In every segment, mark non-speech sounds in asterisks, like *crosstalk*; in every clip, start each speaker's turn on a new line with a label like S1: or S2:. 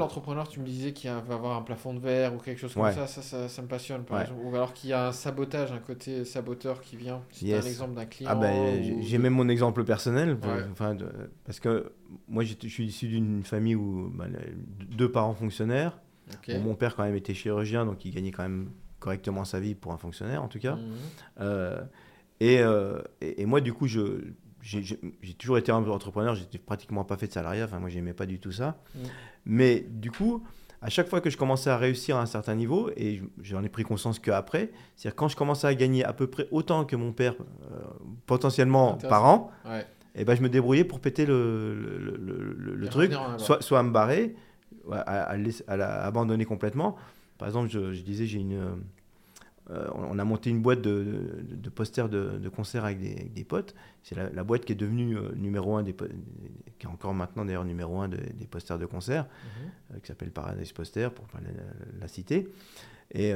S1: l'entrepreneur, tu me disais qu'il va avoir un plafond de verre ou quelque chose comme
S2: Ouais.
S1: ça, ça, ça, ça me passionne. Par
S2: Ouais.
S1: exemple. Ou alors qu'il y a un sabotage, un côté saboteur qui vient. C'est
S2: Yes.
S1: un exemple d'un client.
S2: Ah ben, j'ai-
S1: ou
S2: j'ai
S1: de-
S2: même mon exemple personnel, pour-
S1: Ouais.
S2: enfin, de- parce que moi j'étais- je suis issu d'une famille où bah, les- deux parents fonctionnaires. Bon, mon père quand même était chirurgien, donc il gagnait quand même correctement sa vie pour un fonctionnaire en tout cas.
S1: Mhm.
S2: Euh, et, euh, et, et moi du coup, je, j'ai toujours été un entrepreneur, j'ai pratiquement pas fait de salariat, enfin moi j'aimais pas du tout ça.
S1: Mm.
S2: Mais du coup, à chaque fois que je commençais à réussir à un certain niveau, et je- j'en ai pris conscience qu'après, c'est-à-dire quand je commençais à gagner à peu près autant que mon père, euh, potentiellement par an,
S1: Ouais.
S2: et ben je me débrouillais pour péter le, le, truc,
S1: avant.
S2: soit, soit à me barrer, à, à, à laisser- à la- abandonner complètement. Par exemple, je, je disais, j'ai une, euh, on a monté une boîte de, de- de posters de, de concerts avec des, avec des potes. C'est la, la boîte qui est devenue euh, numéro un des, qui est encore maintenant d'ailleurs numéro un de- des posters de concerts,
S1: Mhm.
S2: euh, qui s'appelle Paradise Poster pour pas la, la citer, et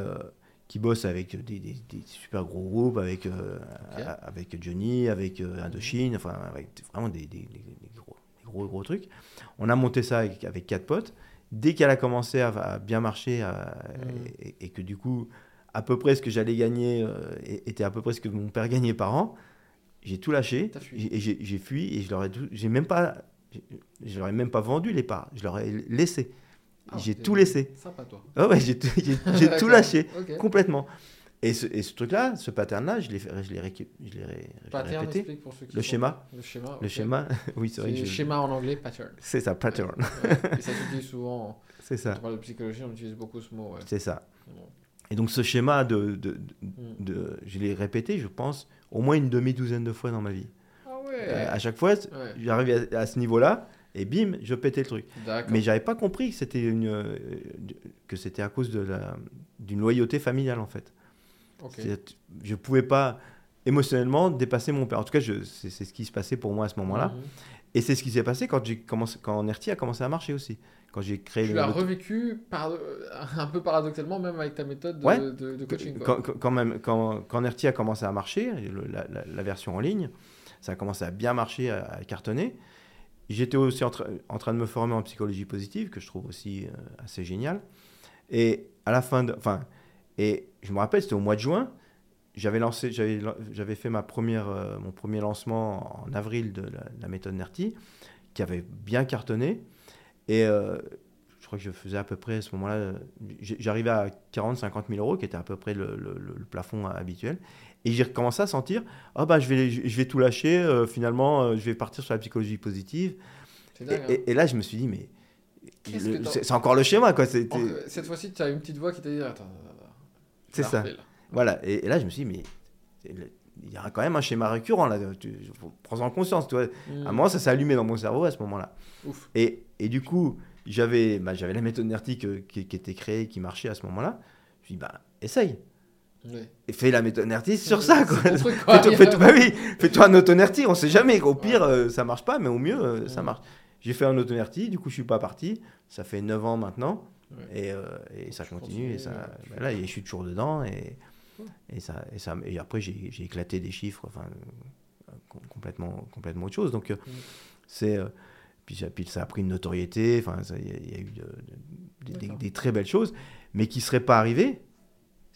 S2: qui bosse avec des, des- des super gros groupes, avec, a- avec Johnny, avec euh, Indochine, enfin avec vraiment des, des- des- des gros, des gros gros trucs. On a monté ça avec, avec quatre potes. Dès qu'elle a commencé à, à bien marcher à-
S1: Mhm.
S2: et, et que du coup à peu près ce que j'allais gagner euh, était à peu près ce que mon père gagnait par an, j'ai tout lâché et j'ai fui et je leur ai tout- j'ai même pas je leur ai même pas vendu les parts, je leur ai laissé.
S1: Ah,
S2: j'ai tout laissé.
S1: Sympa, toi.
S2: Ah ouais, j'ai tout, *laughs* lâché complètement. Et ce, truc-là, ce pattern-là, je l'ai je l'ai répété.
S1: explique pour ceux qui
S2: Le schéma.
S1: Le schéma.
S2: Le schéma, *laughs* oui, c'est vrai que je-
S1: schéma en anglais, pattern.
S2: c'est ça, pattern,
S1: Ouais. Et ça s'utilise souvent.
S2: c'est
S1: Quand
S2: ça,
S1: on parle de psychologie, on utilise beaucoup ce mot. ouais.
S2: c'est ça.
S1: Bon.
S2: Et donc ce schéma de, de, de-
S1: Mm.
S2: de- je l'ai répété, je pense, au moins une demi-douzaine de fois dans ma vie.
S1: Ah ouais.
S2: Euh, à chaque fois,
S1: Ouais.
S2: j'arrivais à, à ce niveau-là et bim, je pétais le truc. Mais j'avais pas compris que c'était une euh, que c'était à cause de la d'une loyauté familiale en fait.
S1: Ok.
S2: C'est-à-dire, Je pouvais pas émotionnellement dépasser mon père. En tout cas, c'est ce qui se passait pour moi à ce moment-là.
S1: Mhm.
S2: Et c'est ce qui s'est passé quand j'ai commencé quand Nerti a commencé à marcher aussi. Quand j'ai créé
S1: Tu l'as revécu par... un peu paradoxalement, même avec ta méthode de,
S2: Ouais.
S1: de, de coaching. quoi.
S2: quand, quand- même quand, quand Nerti a commencé à marcher, le- la, la- la version en ligne, ça a commencé à bien marcher, à, à cartonner. J'étais aussi en, tra- en train de me former en psychologie positive, que je trouve aussi euh, assez génial. Et à la fin de, enfin, et je me rappelle, c'était au mois de juin. J'avais lancé, j'avais, j'avais fait ma première, euh, mon premier lancement en avril de la, la méthode Nerti, qui avait bien cartonné. Et euh, je crois que je faisais à peu près à ce moment-là, euh, j'arrivais à 40-50 000 euros, qui était à peu près le, le- le- le plafond habituel. Et j'ai recommencé à sentir, ah bah je vais, je vais tout lâcher, euh, finalement, euh, je vais partir sur la psychologie positive. Et,
S1: dingue. hein.
S2: et- et là, je me suis dit, mais c'est encore le schéma, quoi.
S1: Cette fois-ci, tu as une petite voix qui t'a dit Attends.
S2: C'est ça.
S1: là.
S2: Voilà, et, et là, je me suis dit, mais il y a quand même un schéma récurrent là. Tu, faut prendre en conscience. Tu vois.
S1: Mm.
S2: À moment, ça s'est allumé dans mon cerveau à ce moment-là. Et, et du coup, j'avais bah, j'avais la méthode Nerti qui, qui était créée, qui marchait à ce moment-là. Je me suis dit, bah, essaye.
S1: Ouais.
S2: Et fais la méthode Nerti sur ça. Quoi. *laughs*
S1: Quoi.
S2: Fais-toi bah oui, fais-toi un auto-Nerti, on sait jamais. Au pire, euh, ça marche pas, mais au mieux, euh, ça marche. J'ai fait un auto-Nerti, du coup, je suis pas parti. Ça fait 9 ans maintenant.
S1: Ouais.
S2: Et, euh, et ça continue. Et ça,
S1: ouais,
S2: bah là, et je suis toujours dedans. Et,
S1: Ouais.
S2: et, ça, et, ça, et après, j'ai éclaté des chiffres. Enfin, euh, com- complètement, complètement autre chose. Donc, c'est. Puis, ça- puis ça a pris une notoriété. Enfin, il y, a- il y a eu de- de- des- très belles choses, mais qui ne seraient pas arrivées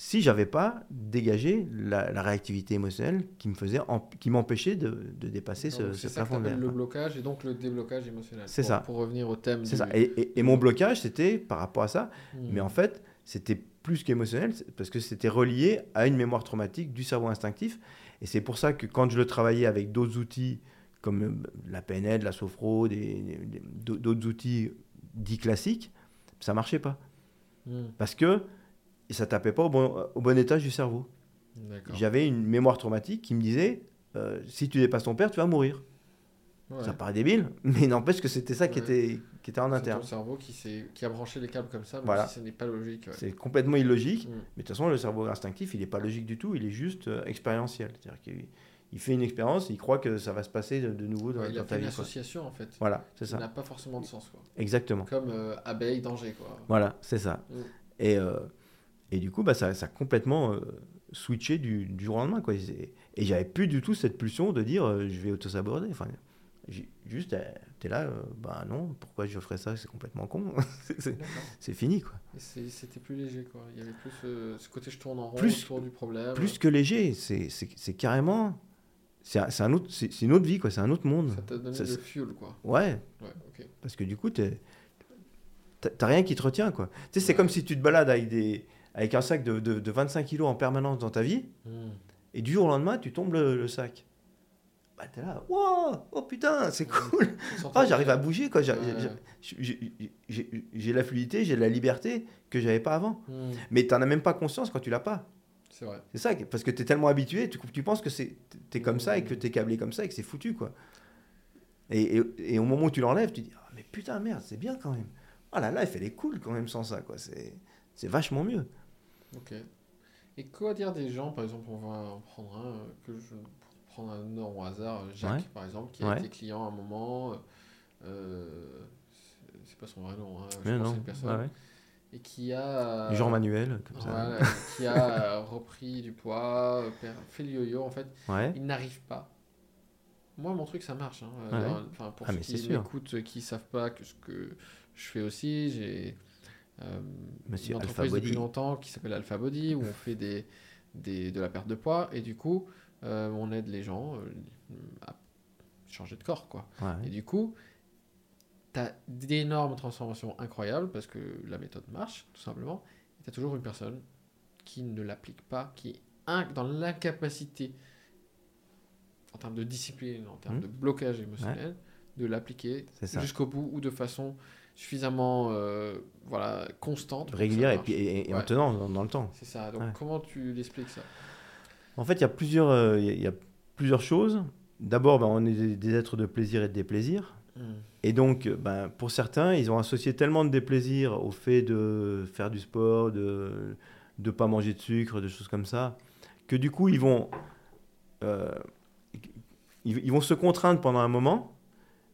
S2: si j'avais pas dégagé la, la réactivité émotionnelle qui me faisait, qui m'empêchait de, de dépasser ce,
S1: Donc,
S2: ce
S1: ça
S2: plafond de
S1: le blocage et donc le déblocage émotionnel.
S2: C'est ça.
S1: Pour revenir au thème.
S2: C'est
S1: du-
S2: ça. Et, et- et mon blocage, c'était par rapport à ça,
S1: Mm.
S2: mais en fait, c'était plus qu'émotionnel, parce que c'était relié à une mémoire traumatique du cerveau instinctif. Et c'est pour ça que quand je le travaillais avec d'autres outils, comme euh, la PNL, la sophro, d'autres outils dits classiques, ça marchait pas.
S1: Mm.
S2: Parce que ça tapait pas au bon, au bon étage du cerveau. J'avais une mémoire traumatique qui me disait, euh, si tu dépasses ton père, tu vas mourir.
S1: Ouais.
S2: Ça paraît débile, *laughs* mais n'empêche que c'était ça qui, était, qui était en
S1: C'est
S2: interne.
S1: ton cerveau qui, a branché les câbles comme ça, même
S2: Voilà.
S1: si ce n'est pas logique. ouais.
S2: C'est complètement illogique.
S1: Mm.
S2: Mais de toute façon, le cerveau instinctif, il n'est pas logique du tout, il est juste euh, expérientiel. C'est-à-dire qu'il il fait une expérience, il croit que ça va se passer de, de nouveau dans,
S1: Ouais, il
S2: dans
S1: a
S2: ta
S1: une
S2: quoi.
S1: association en fait.
S2: Voilà, c'est ça.
S1: n'a pas forcément de sens. Quoi.
S2: Exactement.
S1: Comme euh, abeille, danger. Quoi.
S2: Voilà, c'est ça.
S1: Mm.
S2: Et, euh, et du coup, bah, ça, ça a complètement euh, switché du, du jour au lendemain. Quoi. Et, et j'avais plus du tout cette pulsion de dire je vais auto-saborder. Enfin, Juste, tu es là, bah non, pourquoi je ferais ça? C'est complètement con. *laughs* C'est- fini, quoi.
S1: C'était plus léger, quoi. Il y avait plus ce côté je tourne en rond
S2: Plus-
S1: autour du problème.
S2: Plus que léger, c'est carrément. C'est un, autre, c'est une autre vie, quoi. C'est un autre monde.
S1: Ça t'a donné
S2: Ça,
S1: le fuel, quoi.
S2: Ouais, parce que du coup, t'as rien qui te retient, quoi. Tu sais, c'est
S1: Ouais.
S2: comme si tu te balades avec, des, avec un sac de, de, de 25 kilos en permanence dans ta vie,
S1: Hmm.
S2: et du jour au lendemain, tu tombes le, le sac. Bah, t'es là, wow, oh putain, c'est cool. Ah, j'arrive à bouger, quoi. J'ai
S1: Ouais.
S2: la fluidité, j'ai la liberté que j'avais pas avant.
S1: Hmm.
S2: Mais t'en as même pas conscience quand tu l'as pas.
S1: C'est vrai.
S2: C'est ça, parce que tu es tellement habitué, tu, tu penses que c'est t'es comme ça et que tu es câblé comme ça et que c'est foutu, quoi. Et, et- et au moment où tu l'enlèves, tu dis, Ah, mais putain, merde, c'est bien quand même. Ah là là, elle est cool quand même sans ça, quoi. C'est c'est vachement mieux.
S1: Ok. Et quoi dire des gens, par exemple, on va en prendre un, euh, que je pour prendre un nom au hasard, Jacques,
S2: Ouais.
S1: par exemple, qui a
S2: Ouais.
S1: été client à un moment, euh, c'est- pas son vrai nom, hein, je pense
S2: non,
S1: une personne,
S2: ouais.
S1: Et qui a,
S2: Jean Manuel, comme ça.
S1: qui a euh, *laughs* repris du poids, euh, fait le yo-yo, en fait,
S2: Ouais.
S1: il n'arrive pas. Moi, mon truc, ça marche. hein.
S2: Ouais.
S1: Euh, Enfin, pour
S2: Ah,
S1: ceux qui m'écoutent, euh, qui savent pas que ce que je fais aussi, j'ai euh, une entreprise depuis longtemps qui s'appelle Alpha Body, où on fait des, des, de la perte de poids, et du coup, euh, on aide les gens euh, à changer de corps, quoi.
S2: Ouais.
S1: Et du coup, tu as d'énormes transformations incroyables parce que la méthode marche, tout simplement. Et tu as toujours une personne qui ne l'applique pas, qui est dans l'incapacité, en termes de discipline, en termes
S2: Mhm.
S1: de blocage émotionnel, de l'appliquer jusqu'au bout ou de façon suffisamment euh, voilà, constante.
S2: Régulière et, puis, et, et en
S1: Ouais.
S2: tenant dans, dans le temps.
S1: C'est ça. Donc,
S2: Ouais.
S1: comment tu l'expliques ça?
S2: En fait, il y a plusieurs, euh, il y a- il y a plusieurs choses. D'abord, ben, on est des, des êtres de plaisir et de déplaisir. Et donc, euh, ben, pour certains, ils ont associé tellement de déplaisir au fait de faire du sport, de ne pas manger de sucre, de choses comme ça, que du coup, ils vont, euh, ils, ils vont se contraindre pendant un moment,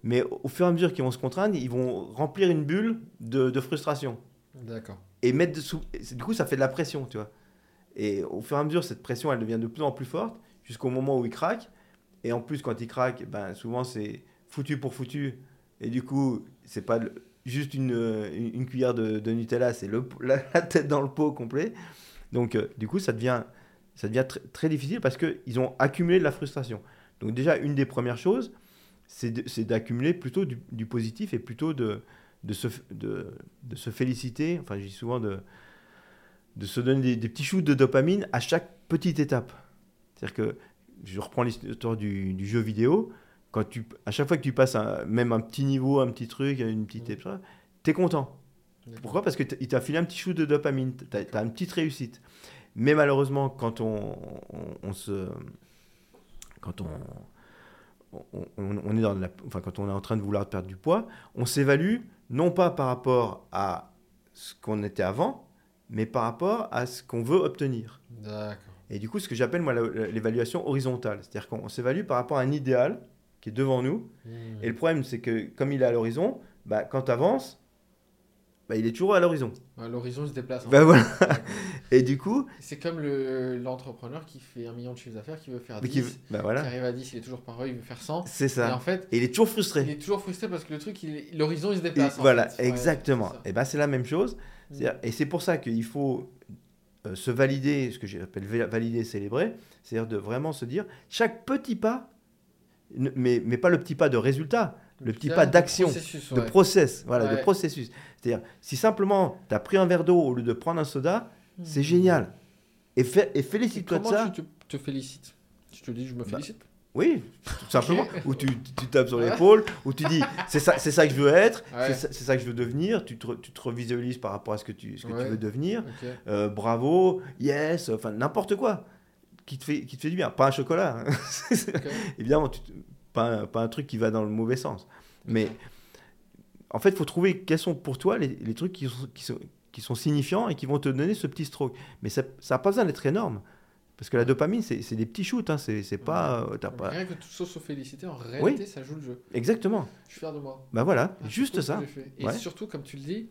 S2: mais au, fur et à mesure qu'ils vont se contraindre, ils vont remplir une bulle de, de frustration.
S1: D'accord.
S2: Et mettre de sous... et c'est- Du coup, ça fait de la pression, tu vois. Et au fur et à mesure, cette pression, elle devient de plus en plus forte, jusqu'au moment où ils craquent. Et en plus, quand ils craquent, ben, souvent, c'est foutu pour foutu. Et du coup, c'est pas juste une, une cuillère de, Nutella, c'est la, tête dans le pot complet. Donc, euh, du coup, ça devient, ça devient tr- très difficile parce qu'ils ont accumulé de la frustration. Donc, déjà, une des premières choses, c'est d'accumuler plutôt du, positif et plutôt de, de, se, de, se féliciter. Enfin, je dis souvent de, de se donner des, petits shoots de dopamine à chaque petite étape. C'est-à-dire que, je reprends l'histoire du jeu vidéo, quand tu, à chaque fois que tu passes un- même un petit niveau, un petit truc, une petite
S1: Mhm.
S2: épreuve, tu es content. Pourquoi? Parce qu'il t'a filé un petit shoot de dopamine, tu as, une petite réussite. Mais malheureusement, quand on, on- on se. Quand on, on, est dans la, enfin, quand on est en train de vouloir perdre du poids, on s'évalue non pas par rapport à ce qu'on était avant, mais par rapport à ce qu'on veut obtenir.
S1: D'accord.
S2: Et du coup, ce que j'appelle moi l'évaluation horizontale, c'est-à-dire qu'on s'évalue par rapport à un idéal qui est devant nous.
S1: Hmm.
S2: Et le problème, c'est que comme il est à l'horizon, bah, quand tu avances, bah, il est toujours à l'horizon.
S1: Ouais, L'horizon il se déplace. en
S2: Bah voilà. Et du coup,
S1: C'est comme le- l'entrepreneur qui fait un million de chiffre d'affaires, qui veut faire
S2: mais
S1: 10,
S2: qui-
S1: qui,
S2: bah voilà,
S1: arrive à 10, il est toujours pas heureux, il veut faire 100.
S2: c'est
S1: Et en
S2: ça.
S1: fait,
S2: Et il est toujours
S1: il
S2: frustré.
S1: est toujours frustré parce que le truc, il l'horizon il se déplace.
S2: voilà,
S1: fait.
S2: Exactement.
S1: ça.
S2: Et ben c'est la même chose.
S1: Mm.
S2: C'est-à-dire- Et c'est pour ça qu'il faut euh, se valider, ce que j'appelle va- valider célébrer, c'est-à-dire de vraiment se dire chaque petit pas, mais, mais pas le petit pas de résultat, le petit pas d'action, de
S1: ouais.
S2: process, voilà, de processus. C'est-à-dire, si simplement tu as pris un verre d'eau au lieu de prendre un soda, c'est
S1: Hmm.
S2: génial. Et, et
S1: Et
S2: félicite-toi de ça.
S1: tu te, te félicites? Je te dis, je me
S2: Bah,
S1: félicite.
S2: Oui, tout simplement. Ou tu, tu tapes sur l'épaule, ou tu dis c'est ça, c'est ça que je veux être,
S1: Ouais.
S2: c'est ça, que je veux devenir. Tu te, tu te revisualises par rapport à ce que tu, ce que
S1: Ouais.
S2: tu veux devenir. Euh, bravo, yes, enfin n'importe quoi qui te, fait, qui te fait du bien. Pas un chocolat, hein. *laughs* Évidemment, tu te- pas, un, pas un truc qui va dans le mauvais sens. Mais en fait, il faut trouver quels sont pour toi les, les trucs qui sont, qui, sont, qui sont signifiants et qui vont te donner ce petit stroke. Mais ça n'a pas besoin d'être énorme. Parce que la dopamine, c'est des petits shoots. Hein. C'est pas, euh, pas...
S1: Rien que tout ça se féliciter, en réalité, ça joue le jeu.
S2: Exactement.
S1: Je suis fier de moi.
S2: Bah voilà,
S1: Ah,
S2: juste ça.
S1: Et
S2: Ouais.
S1: surtout, comme tu le dis,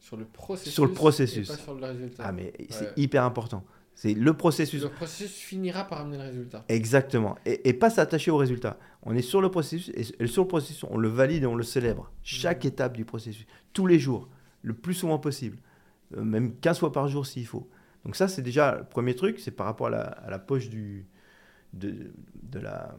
S1: sur le processus.
S2: Sur le processus.
S1: Et pas sur le résultat.
S2: Ah mais
S1: Ouais.
S2: c'est hyper important. C'est le processus.
S1: Le processus finira par amener le résultat.
S2: Exactement. Et, et pas s'attacher au résultat. On est sur le processus et, sur le processus, on le valide et on le célèbre. Chaque étape du processus, tous les jours, le plus souvent possible, Euh, même 15 fois par jour s'il faut. Donc ça, c'est déjà le premier truc, c'est par rapport à la, à la poche du, de, de la,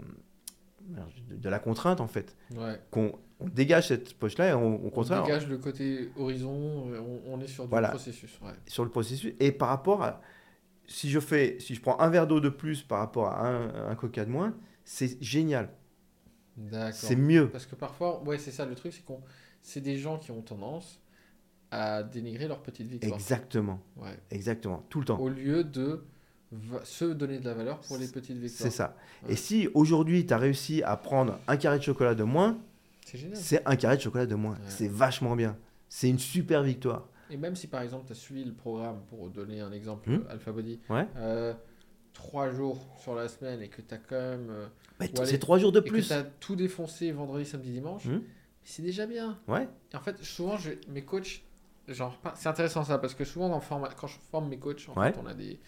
S2: de, la contrainte en fait.
S1: Ouais.
S2: Qu'on on dégage cette poche-là et on,
S1: On
S2: contraire,
S1: dégage le côté horizon, on, on est sur du
S2: Voilà.
S1: processus. Ouais.
S2: sur le processus et par rapport à si je fais si je prends un verre d'eau de plus par rapport à un, un coca de moins c'est génial c'est mieux
S1: Parce que parfois, ouais, c'est ça le truc, c'est qu'on, c'est des gens qui ont tendance à dénigrer leur petite victoire.
S2: exactement
S1: Ouais.
S2: exactement tout le temps
S1: Au lieu de se donner de la valeur pour les petites victoires.
S2: c'est ça
S1: Ouais.
S2: et si aujourd'hui tu as réussi à prendre un carré de chocolat de moins
S1: C'est génial.
S2: c'est un carré de chocolat de moins
S1: Ouais.
S2: c'est vachement bien c'est une super victoire
S1: Et même si par exemple tu as suivi le programme, pour donner un exemple,
S2: Hmm.
S1: euh, Alpha Body,
S2: ouais
S1: euh, trois jours sur la semaine et que tu as quand même. euh,
S2: Bah, c'est trois jours de plus
S1: tu as tout défoncé vendredi, samedi, dimanche,
S2: Hmm.
S1: c'est déjà bien.
S2: ouais
S1: Et en fait, souvent, je- mes coachs, genre, c'est intéressant ça, parce que souvent, dans quand je forme mes coachs, en
S2: Ouais.
S1: fait, on a des,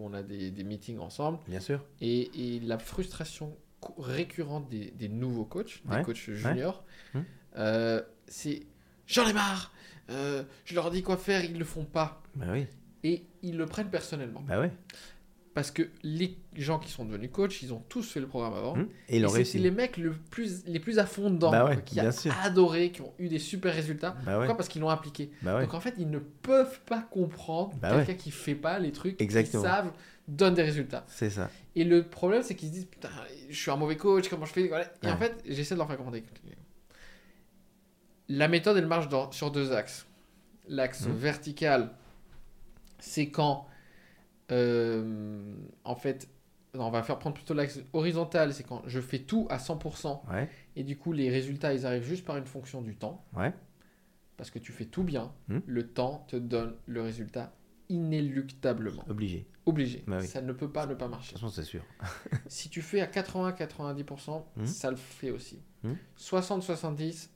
S1: on a des, des meetings ensemble,
S2: bien sûr
S1: et, et la frustration récurrente des, des nouveaux coachs, des coachs juniors,
S2: Hmm.
S1: euh, c'est j'en ai marre, euh, je leur dis quoi faire, ils le font pas.
S2: bah oui
S1: Et ils le prennent personnellement.
S2: bah ouais
S1: Parce que les gens qui sont devenus coachs, ils ont tous fait le programme avant.
S2: Hum. et
S1: c'est les mecs le plus, les plus à fond dedans,
S2: Bah ouais,
S1: quoi, qui
S2: sûr.
S1: adoré, qui ont eu des super résultats.
S2: bah ouais
S1: Pourquoi? Parce qu'ils l'ont appliqué.
S2: bah ouais
S1: Donc en fait, ils ne peuvent pas comprendre quelqu'un qui fait pas les trucs qu'ils savent donne des résultats.
S2: c'est ça
S1: Et le problème, c'est qu'ils se disent putain, je suis un mauvais coach, comment je fais? Et en fait, j'essaie de leur faire comprendre. La méthode, elle marche dans- sur deux axes. L'axe
S2: Mhm.
S1: vertical, c'est quand, euh, en fait, non, on va faire prendre plutôt l'axe horizontal, c'est quand je fais tout à 100%
S2: ouais
S1: et du coup les résultats ils arrivent juste par une fonction du temps.
S2: ouais
S1: Parce que tu fais tout bien,
S2: Hmm.
S1: le temps te donne le résultat inéluctablement.
S2: obligé
S1: Obligé.
S2: Bah oui.
S1: Ça ne peut pas ne pas
S2: de
S1: marcher.
S2: toute façon c'est sûr
S1: si tu fais à 80-90%,
S2: Hmm.
S1: ça le fait aussi.
S2: Hmm.
S1: 60-70, euh,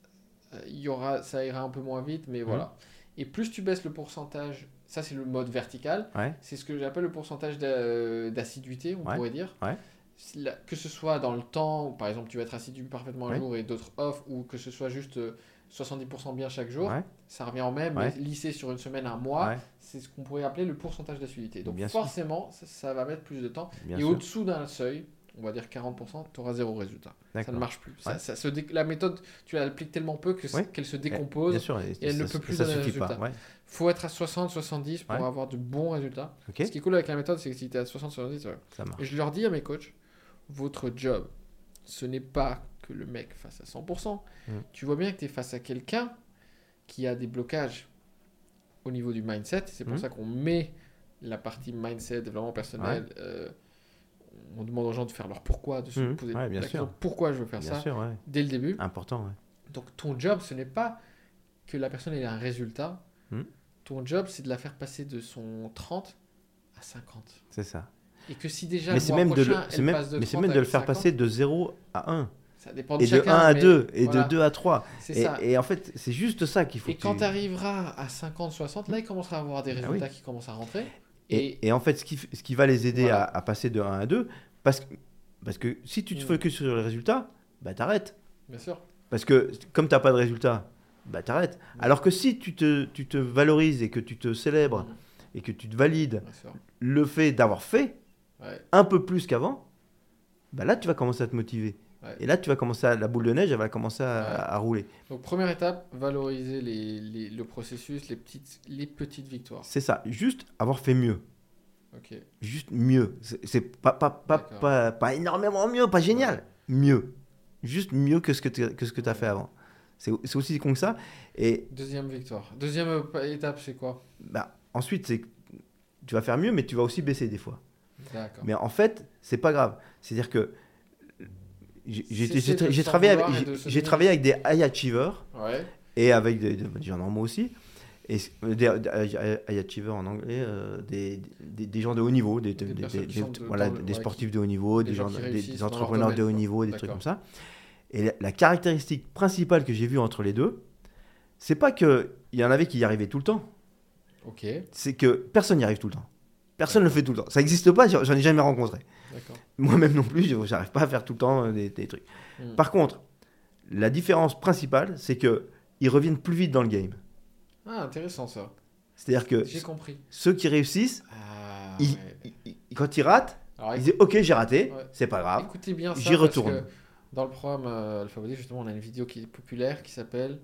S1: il y aura, ça ira un peu moins vite, mais voilà. Et plus tu baisses le pourcentage, ça c'est le mode vertical,
S2: ouais
S1: c'est ce que j'appelle le pourcentage d'a- d'assiduité, on
S2: Ouais.
S1: pourrait dire.
S2: Ouais.
S1: Que ce soit dans le temps, où, par exemple tu vas être assidu parfaitement un jour et d'autres off, ou que ce soit juste euh, 70% bien chaque jour, ça revient en même, lissé sur une semaine, un mois, c'est ce qu'on pourrait appeler le pourcentage d'assiduité. Donc
S2: Bien
S1: forcément, ça, ça va mettre plus de temps.
S2: bien
S1: et au-dessous d'un seuil, on va dire 40%, tu auras zéro résultat. Ça ne marche plus. Ça-
S2: Ouais.
S1: ça se dé- La méthode, tu l'appliques tellement peu
S2: Ouais.
S1: qu'elle se
S2: bien
S1: décompose.
S2: sûr et,
S1: elle ne peut plus donner de résultat.
S2: ouais
S1: faut être à 60-70 pour avoir de bons résultats. Ce qui est cool avec la méthode, c'est que si tu es à 60-70, ouais.
S2: ça marche
S1: Et je leur dis à mes coachs, votre job, ce n'est pas que le mec fasse à 100%.
S2: Mm.
S1: Tu vois bien que tu es face à quelqu'un qui a des blocages au niveau du mindset. C'est pour
S2: Mm.
S1: ça qu'on met la partie mindset, développement personnel. euh, on demande aux gens de faire leur pourquoi, de se
S2: Mm.
S1: poser
S2: Ouais, bien
S1: la question pourquoi je veux faire
S2: bien
S1: ça
S2: sûr ouais
S1: dès le début.
S2: important ouais
S1: Donc ton job, ce n'est pas que la personne ait un résultat.
S2: Mm.
S1: Ton job, c'est de la faire passer de son 30 à 50.
S2: c'est ça
S1: Et que si déjà
S2: mais
S1: le
S2: c'est
S1: mois
S2: même de
S1: prochain,
S2: le,
S1: elle
S2: même,
S1: passe de
S2: mais c'est
S1: 30
S2: même de le faire
S1: 50,
S2: passer de 0 à 1
S1: Ça dépend de
S2: et de
S1: chacun,
S2: 1 à
S1: mais
S2: 2 et
S1: voilà,
S2: de 2 à 3
S1: C'est
S2: et,
S1: ça.
S2: et en fait c'est juste ça qu'il faut
S1: Et
S2: que
S1: quand
S2: tu-
S1: arriveras à 50-60, là, il commencera à avoir des
S2: Ah
S1: résultats qui commencent à rentrer.
S2: Et, en fait ce qui, f- ce qui va les aider
S1: Voilà.
S2: à, à passer de 1 à 2 parce que, parce que si tu te
S1: Mm.
S2: focuses sur les résultats bah t'arrêtes
S1: bien sûr,
S2: Parce que comme tu n'as pas de résultat, bah t'arrêtes.
S1: Mm.
S2: Alors que si tu te, tu te valorises et que tu te célèbres
S1: Mm.
S2: et que tu te valides le fait d'avoir fait
S1: Ouais.
S2: un peu plus qu'avant, bah là tu vas commencer à te motiver.
S1: Ouais.
S2: Et là tu vas commencer à, la boule de neige, elle va commencer à,
S1: Ouais.
S2: à rouler.
S1: Donc, première étape, valoriser les, les- le processus, les petites, les petites victoires.
S2: C'est ça, juste avoir fait mieux.
S1: Ok.
S2: Juste mieux. C'est pas, pas, pas, pas, pas énormément mieux, pas génial. Mieux. Juste mieux que ce que tu as fait avant. C'est aussi con que ça. Et
S1: Deuxième victoire. Deuxième euh, étape, c'est quoi?
S2: Bah, ensuite, c'est tu vas faire mieux, mais tu vas aussi baisser des fois. Mais en fait, c'est pas grave. C'est-à-dire que j'ai travaillé, avec- j'ai- travaillé des high achievers
S1: Ouais.
S2: et avec des, des, des gens normaux aussi. Et c- des, high achievers en anglais, euh, des, gens de haut niveau, des,
S1: de-
S2: voilà,
S1: ouais,
S2: sportifs de haut niveau,
S1: des gens
S2: gens, entrepreneurs de haut niveau, des trucs comme ça. Et la, la caractéristique principale que j'ai vue entre les deux, c'est pas qu'il y en avait qui y arrivaient tout le temps, c'est que personne n'y arrive tout le temps. Personne ne le fait tout le temps. Ça n'existe pas, j'en ai jamais rencontré. Moi-même non plus, j'arrive pas à faire tout le temps euh, des, des trucs.
S1: Hmm.
S2: Par contre, la différence principale, c'est que ils reviennent plus vite dans le game.
S1: Ah, intéressant ça.
S2: C'est-à-dire que
S1: J'ai compris.
S2: ceux qui réussissent,
S1: Ah,
S2: ils-
S1: ouais.
S2: ils- ils- quand ils ratent,
S1: Alors,
S2: ils disent Ok, j'ai raté,
S1: Ouais.
S2: c'est pas grave.
S1: Écoutez bien.
S2: J'y
S1: parce
S2: retourne.
S1: que Dans le programme euh, justement, on a une vidéo qui est populaire qui s'appelle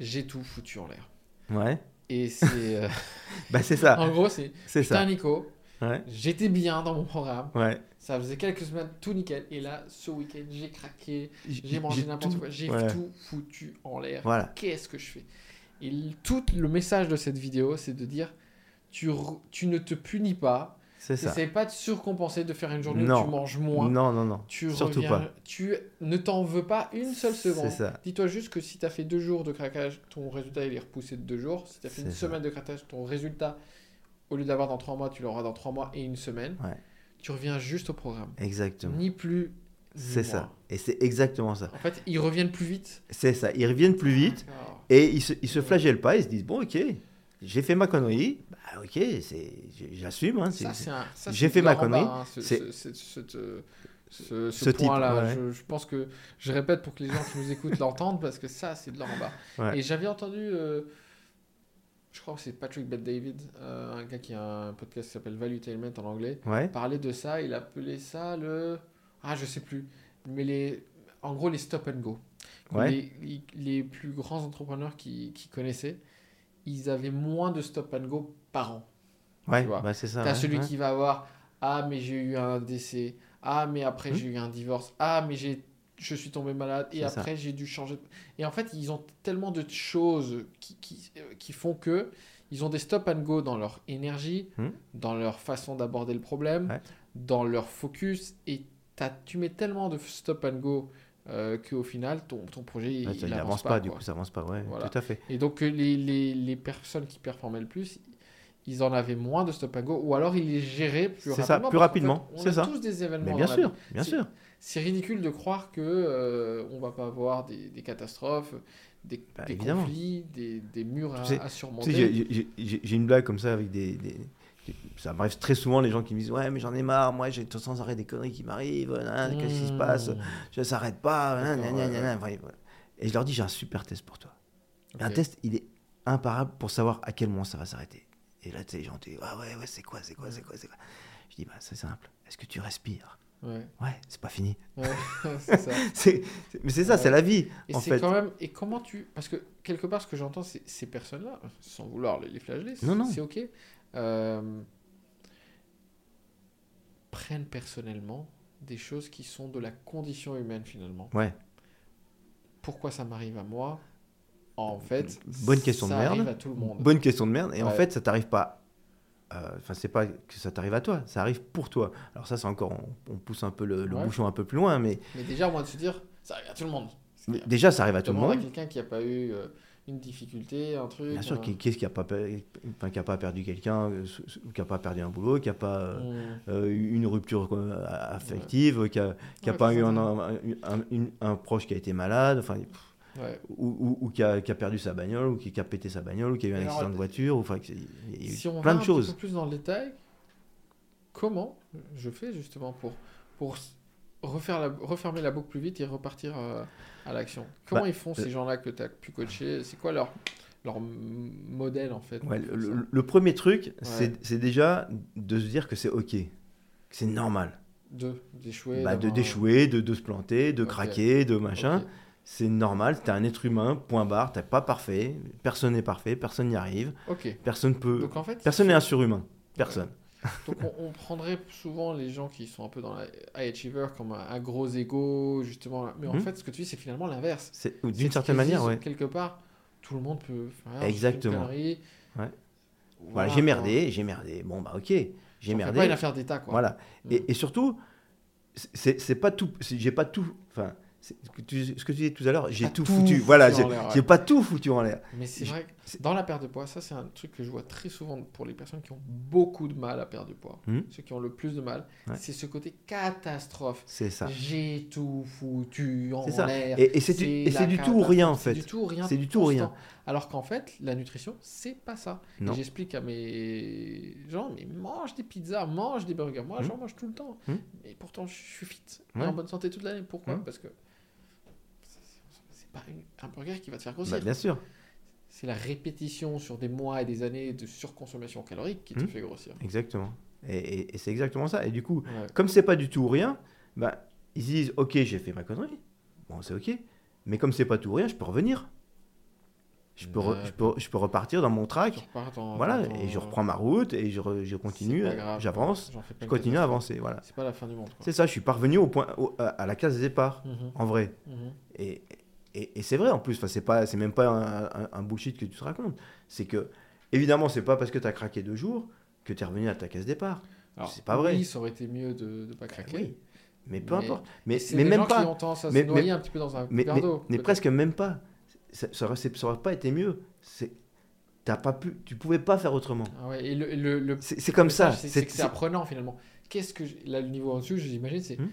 S1: J'ai tout foutu en l'air.
S2: Ouais,
S1: Et c'est. *laughs* euh,
S2: bah c'est ça, *laughs*
S1: en gros, c'est.
S2: c'est ça.
S1: Nico,
S2: Ouais,
S1: j'étais bien dans mon programme.
S2: ouais.
S1: Ça faisait quelques semaines, tout nickel. Et là, ce week-end, j'ai craqué. J'ai mangé n'importe quoi. J'ai
S2: ouais.
S1: tout foutu en l'air.
S2: Voilà,
S1: Qu'est-ce que je fais? Et tout le message de cette vidéo, c'est de dire tu, tu ne te punis pas.
S2: c'est ça.
S1: N'essaie pas de surcompenser, de faire une journée
S2: Non.
S1: où tu manges moins.
S2: Non, non, non.
S1: Tu
S2: Surtout
S1: reviens,
S2: pas.
S1: Tu ne t'en veux pas une seule seconde.
S2: C'est ça.
S1: Dis-toi juste que si tu as fait deux jours de craquage, ton résultat il est repoussé de deux jours. Si tu as fait une
S2: ça.
S1: semaine de craquage, ton résultat, au lieu d'avoir dans trois mois, tu l'auras dans trois mois et une semaine.
S2: Ouais.
S1: Tu reviens juste au programme.
S2: Exactement.
S1: Ni plus.
S2: C'est ça. Et c'est exactement ça.
S1: En fait, ils reviennent plus vite.
S2: C'est ça. Ils reviennent plus vite et ils se, ils se flagellent pas. Ils se disent Bon, ok, j'ai fait ma connerie. Bah, ok, c'est, j'assume. Hein, c'est-
S1: Ça, c'est un- ça,
S2: j'ai fait ma connerie.
S1: hein, ce,
S2: C'est-
S1: ce- ce- ce- point-là.
S2: ouais.
S1: Je, je pense que je répète pour que les gens qui nous écoutent l'entendent parce que ça, c'est de leur en bas.
S2: Ouais.
S1: Et j'avais entendu, euh, je crois que c'est Patrick Bet David, euh, un gars qui a un podcast qui s'appelle Valuetainment en anglais,
S2: Ouais,
S1: parler de ça. Il appelait ça le. Ah, je sais plus. Mais les. En gros, les stop and go.
S2: Ouais.
S1: Les, les- les plus grands entrepreneurs qui, qui connaissaient, ils avaient moins de stop and go par an.
S2: ouais,
S1: tu vois.
S2: bah, c'est ça.
S1: T'as
S2: ouais,
S1: celui
S2: ouais.
S1: qui va avoir Ah, mais j'ai eu un décès. Ah, mais après
S2: Hmm.
S1: j'ai eu un divorce. Ah, mais j'ai je suis tombé malade. Et après j'ai dû changer. Et en fait, ils ont tellement de choses qui, qui, euh, qui font que ils ont des stop and go dans leur énergie,
S2: Hmm.
S1: dans leur façon d'aborder le problème,
S2: Ouais.
S1: dans leur focus. Et t'as- tu mets tellement de stop and go euh, qu'au final, ton, ton projet
S2: Ouais,
S1: il
S2: il
S1: avance pas.
S2: pas, du coup, ça avance pas. Ouais,
S1: Voilà.
S2: tout à fait.
S1: Et donc, les, les, les personnes qui performaient le plus, ils en avaient moins de stop and go, ou alors ils les géraient plus
S2: C'est ça,
S1: rapidement.
S2: plus rapidement,
S1: fait, on
S2: c'est ça.
S1: tous des événements.
S2: Mais bien sûr, bien sûr.
S1: C'est ridicule de croire que euh, on va pas avoir des, des catastrophes, des,
S2: Bah,
S1: des conflits, des, des murs à,
S2: sais-
S1: à surmonter.
S2: j'ai- une blague comme ça avec des. Ça m'arrive très souvent, les gens qui me disent Ouais, mais j'en ai marre, moi j'ai sans arrêt des conneries qui m'arrivent, nan, qu'est-ce qui se passe
S1: Mmh.
S2: Je s'arrête pas, nan, nan, nan,
S1: ouais.
S2: Et je leur dis J'ai un super test pour toi.
S1: Ok.
S2: Un test, il est imparable pour savoir à quel moment ça va s'arrêter. Et là, tu sais, les gens te disent Ah ouais, ouais, c'est quoi, c'est quoi, c'est quoi, c'est quoi Je dis Bah, c'est simple. Est-ce que tu respires?
S1: Ouais,
S2: Ouais, c'est pas fini.
S1: ouais, *laughs* c'est ça. *laughs*
S2: C'est- c'est- mais c'est ça,
S1: Ouais.
S2: c'est la vie,
S1: Et
S2: en fait.
S1: quand même. Et comment tu. Parce que quelque part, ce que j'entends, c'est ces personnes-là, sans vouloir les flageller, c'est ok, euh, prennent personnellement des choses qui sont de la condition humaine finalement.
S2: Ouais.
S1: Pourquoi ça m'arrive à moi? En fait,
S2: Bonne question de
S1: ça
S2: merde.
S1: arrive à tout le monde.
S2: Bonne question de merde. Et en fait, ça t'arrive pas. Euh, Enfin, c'est pas que ça t'arrive à toi, ça arrive pour toi. Alors ça, c'est encore, on, on pousse un peu le, le
S1: Ouais.
S2: bouchon un peu plus loin, mais,
S1: Mais déjà, moi, de se dire, ça arrive à tout le monde.
S2: mais déjà, ça arrive à tout le monde.
S1: quelqu'un qui n'a pas eu euh, une difficulté, un truc.
S2: Bien sûr,
S1: un-
S2: qui, qui est-ce qui a pas, enfin, qui a pas perdu quelqu'un, euh, qui a pas perdu un boulot, qui a pas euh,
S1: Hmm.
S2: euh, eu une rupture affective, qui a, qui a
S1: Ouais,
S2: pas eu un, proche qui a été malade, enfin, pff,
S1: Ouais.
S2: ou, ou- ou qui, a, qui a perdu sa bagnole, ou qui, a pété sa bagnole, ou qui a eu un
S1: alors,
S2: accident de voiture, ou, enfin, il y a eu
S1: Si on
S2: plein
S1: va
S2: de
S1: un
S2: choses.
S1: peu plus dans le détail, comment je fais justement pour, pour s- refaire la, refermer la boucle plus vite et repartir euh, à l'action? Comment
S2: Bah,
S1: ils font ces gens-là que tu as pu coacher? C'est quoi leur, leur modèle en fait?
S2: Ouais, le, premier truc,
S1: Ouais.
S2: c'est déjà de se dire que c'est OK, que c'est normal.
S1: De d'échouer
S2: Bah, de d'échouer, de, de se planter, de craquer, de machin. C'est normal, t'es un être humain, point barre, t'es pas parfait, personne n'est parfait, personne n'y arrive,
S1: Ok.
S2: personne peut...
S1: Donc en fait,
S2: Personne n'est un surhumain, personne.
S1: donc on, on prendrait souvent les gens qui sont un peu dans la high achiever comme un, un gros ego justement. Mais en
S2: Mhm.
S1: fait, ce que tu dis, c'est finalement l'inverse.
S2: C'est-
S1: C'est
S2: D'une certaine manière, ouais.
S1: Quelque part, tout le monde peut faire. une
S2: Exactement.
S1: connerie.
S2: Ouais.
S1: Voilà,
S2: Voilà, j'ai merdé, j'ai merdé. Bon, bah ok, j'ai merdé.
S1: pas une affaire d'État, quoi.
S2: Voilà.
S1: Mm.
S2: Et, et surtout, c'est c'est pas tout. c'est- J'ai pas tout. Enfin, c'est ce que tu, ce que tu disais tout à l'heure, j'ai tout,
S1: tout
S2: foutu.
S1: foutu
S2: Voilà, j'ai
S1: ouais.
S2: pas tout foutu en l'air.
S1: Mais c'est vrai que
S2: c'est-
S1: dans la perte de poids, ça c'est un truc que je vois très souvent pour les personnes qui ont beaucoup de mal à perdre du poids.
S2: Hmm.
S1: Ceux qui ont le plus de mal,
S2: Ouais.
S1: c'est ce côté catastrophe.
S2: C'est ça.
S1: J'ai tout foutu en
S2: C'est
S1: l'air.
S2: Et, et c'est du, c'est tout ou rien en
S1: C'est
S2: fait.
S1: du tout ou rien.
S2: C'est du tout rien.
S1: Alors qu'en fait, la nutrition, c'est pas ça. J'explique à mes gens, mais mange des pizzas, mange des burgers. Moi,
S2: Hmm.
S1: j'en mange tout le temps.
S2: Hmm.
S1: Et pourtant, je suis fit.
S2: Ouais.
S1: en bonne santé toute l'année. Pourquoi?
S2: Hmm.
S1: Parce que c'est pas un burger qui va te faire grossir.
S2: Bah, bien sûr.
S1: C'est la répétition sur des mois et des années de surconsommation calorique qui te
S2: Hmm.
S1: fait grossir.
S2: Exactement. Et, et- et c'est exactement ça. Et du coup,
S1: Ouais.
S2: comme c'est pas du tout ou rien, bah, ils se disent Ok, j'ai fait ma connerie. Bon, c'est ok. Mais comme c'est pas tout ou rien, je peux revenir. Je peux, re- je peux, je peux repartir dans mon track. Voilà, et je
S1: ton-
S2: reprends ma route et je, re- je continue,
S1: grave,
S2: j'avance, je continue à avancer. Voilà.
S1: C'est pas la fin du monde.
S2: C'est ça, je suis parvenu au point, au- à, la case départ,
S1: Mhm,
S2: en vrai.
S1: mhm.
S2: Et, et, et c'est vrai en plus, enfin, c'est pas, c'est même pas un, un- un bullshit que tu te racontes. C'est que, évidemment, c'est pas parce que tu as craqué deux jours que tu es revenu à ta case départ. C'est pas vrai.
S1: Oui, ça aurait été mieux de ne pas craquer.
S2: Oui, mais peu
S1: Mais-
S2: importe. Mais,
S1: C'est
S2: mais
S1: des
S2: même
S1: gens qui
S2: pas.
S1: ont tendance à
S2: Mais-
S1: se noyer un petit peu dans un
S2: Mais, mais-
S1: d'eau.
S2: mais
S1: peut-être.
S2: presque même pas. Ça, aurait, pas été mieux. C'est, t'as pas pu, tu pouvais pas faire autrement.
S1: Ah ouais, et le, le, le
S2: C'est, comme ça.
S1: C'est apprenant finalement. Qu'est-ce que là le niveau au-dessus, j'imagine, c'est
S2: Hmm.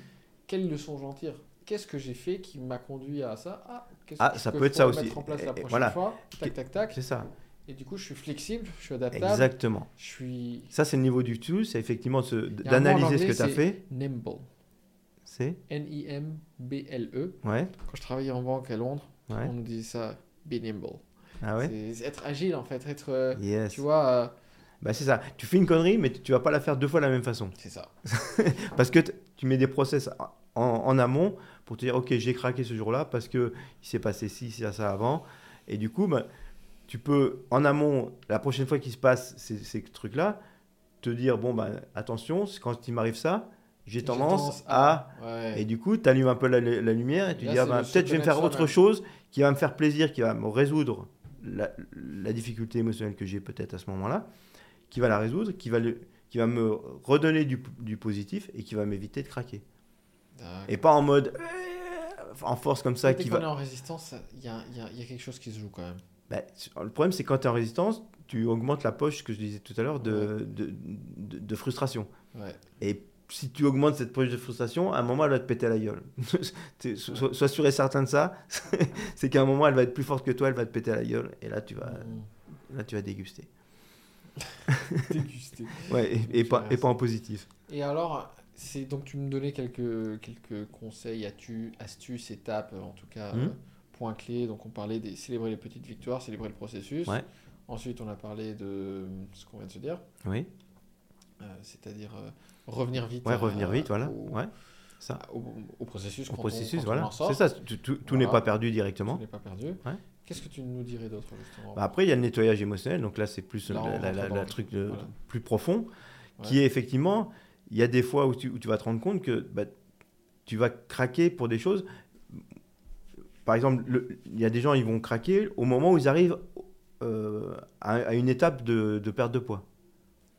S1: quelle leçon j'en tire? Qu'est-ce que j'ai fait qui m'a conduit à ça Ah, qu'est-ce
S2: Ah,
S1: que
S2: ça
S1: je
S2: peut être ça aussi.
S1: en place la prochaine
S2: voilà.
S1: fois Tac, tac, tac.
S2: c'est ça.
S1: Et du coup, je suis flexible, je suis adaptable,
S2: Exactement.
S1: je suis
S2: Ça, c'est le niveau du tout. C'est effectivement d'analyser ce que tu as fait.
S1: nimble.
S2: C'est
S1: N-I-M-B-L-E.
S2: Ouais.
S1: Quand je travaillais en banque à Londres,
S2: Ouais.
S1: on nous disait ça, be nimble.
S2: Ah ouais.
S1: C'est- être agile en fait, être, euh,
S2: Yes.
S1: tu vois, euh,
S2: Bah c'est ça. Tu fais une connerie, mais tu tu vas pas la faire deux fois de la même façon.
S1: c'est ça. *laughs*
S2: Parce que tu mets des process en, en amont pour te dire, ok, j'ai craqué ce jour-là parce que il s'est passé ci, ça, ça avant. Et du coup, bah, tu peux en amont, la prochaine fois qu'il se passe ces, ces trucs-là, te dire, bon, bah, attention, quand il m'arrive ça, j'ai tendance à...
S1: Ouais.
S2: Et du coup, tu allumes un peu la, la lumière et tu
S1: Là,
S2: dis, ah ben, peut-être je vais me faire autre chose qui va me faire plaisir, qui va me résoudre la, la difficulté émotionnelle que j'ai peut-être à ce moment-là, qui va la résoudre, qui va, le, qui va me redonner du, du positif et qui va m'éviter de craquer. Et pas en mode euh, en force comme ça
S1: Dès
S2: qui
S1: qu'on
S2: va.
S1: est en résistance, il y a, y a- y a quelque chose qui se joue quand même.
S2: Bah, le problème, c'est quand tu es en résistance, tu augmentes la poche, ce que je disais tout à l'heure, de, de, de- de frustration.
S1: Ouais.
S2: Et si tu augmentes cette poche de frustration, à un moment, elle va te péter la gueule. *laughs* Sois, sois sûr et certain de ça. *laughs* c'est qu'à un moment, elle va être plus forte que toi, elle va te péter la gueule. Et là, tu vas,
S1: Mm.
S2: là, tu vas déguster. *laughs*
S1: Dégusté.
S2: Ouais, et, et pas, et pas en positif.
S1: Et alors, c'est donc tu me donnais quelques, quelques conseils, atu- astuces, étapes, en tout cas,
S2: Mhm.
S1: euh, points clés. Donc on parlait des célébrer les petites victoires, célébrer le processus.
S2: Ouais.
S1: Ensuite, on a parlé de ce qu'on vient de se dire,
S2: Oui.
S1: euh, c'est-à-dire euh, revenir vite.
S2: Ouais, revenir vite, voilà.
S1: Au,
S2: Ouais. Ça.
S1: au- au processus.
S2: Au
S1: quand on-
S2: processus,
S1: quand
S2: voilà. C'est ça. Tout, tout- tout
S1: Voilà.
S2: n'est pas perdu directement.
S1: n'es pas perdu.
S2: Ouais.
S1: Qu'est-ce que tu nous dirais d'autre justement?
S2: Bah, après, il y a le nettoyage émotionnel. Donc là, c'est plus
S1: Là,
S2: la, la- la-
S1: le-
S2: truc de-
S1: voilà.
S2: plus profond, qui est effectivement, il y a des fois où tu, où tu vas te rendre compte que bah, tu vas craquer pour des choses. Par exemple, le- il y a des gens, ils vont craquer au moment où ils arrivent euh, à, à une étape de, de perte de poids.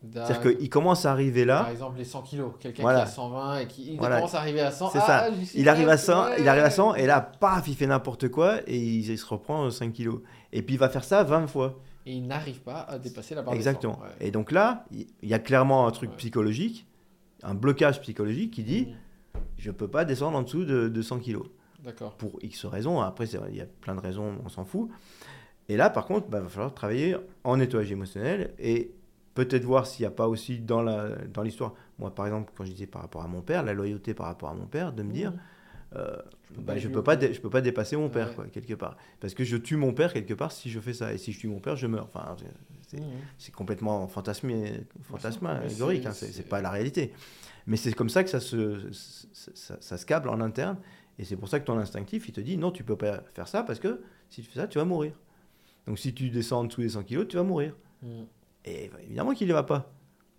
S2: C'est-à-dire qu'ils commencent à arriver
S1: Par
S2: là.
S1: exemple, les 100 kilos. Quelqu'un
S2: Voilà.
S1: qui a 120 et qui il
S2: Voilà.
S1: commence à arriver à 100.
S2: C'est
S1: Ah,
S2: ça. Il arrive à
S1: presque,
S2: 100,
S1: ouais.
S2: il arrive à 100 et là, paf, il fait n'importe quoi et il, il se reprend 5 kilos. Et puis il va faire ça 20 fois.
S1: Et il n'arrive pas à dépasser la barre
S2: Exactement.
S1: des 100. Ouais.
S2: Et donc là, il il y a clairement un truc
S1: Ouais.
S2: psychologique, un blocage psychologique qui dit
S1: Mhm.
S2: je peux pas descendre en dessous de, de 100 kilos.
S1: D'accord.
S2: Pour X raisons. Après, il y a plein de raisons, on s'en fout. Et là, par contre, il va falloir travailler en nettoyage émotionnel et peut-être voir s'il n'y a pas aussi dans la dans l'histoire. Moi, par exemple, quand je disais par rapport à mon père, la loyauté par rapport à mon père, de me dire
S1: Mhm.
S2: Euh, bah,
S1: pas
S2: je peux pas dé- je peux pas dépasser mon père
S1: Ouais.
S2: quoi, quelque part parce que je tue mon père quelque part si je fais ça et si je tue mon père je meurs enfin c'est- c'est complètement fantasmé, fantasmagorique, hein,
S1: c'est-
S2: pas la réalité. Mais c'est comme ça que ça se, ça, se câble en interne, et c'est pour ça que ton instinctif, il te dit non, tu peux pas faire ça parce que si tu fais ça, tu vas mourir. Donc si tu descends en dessous des 100 kilos, tu vas mourir.
S1: Mhm.
S2: Et bah, évidemment qu'il ne va pas,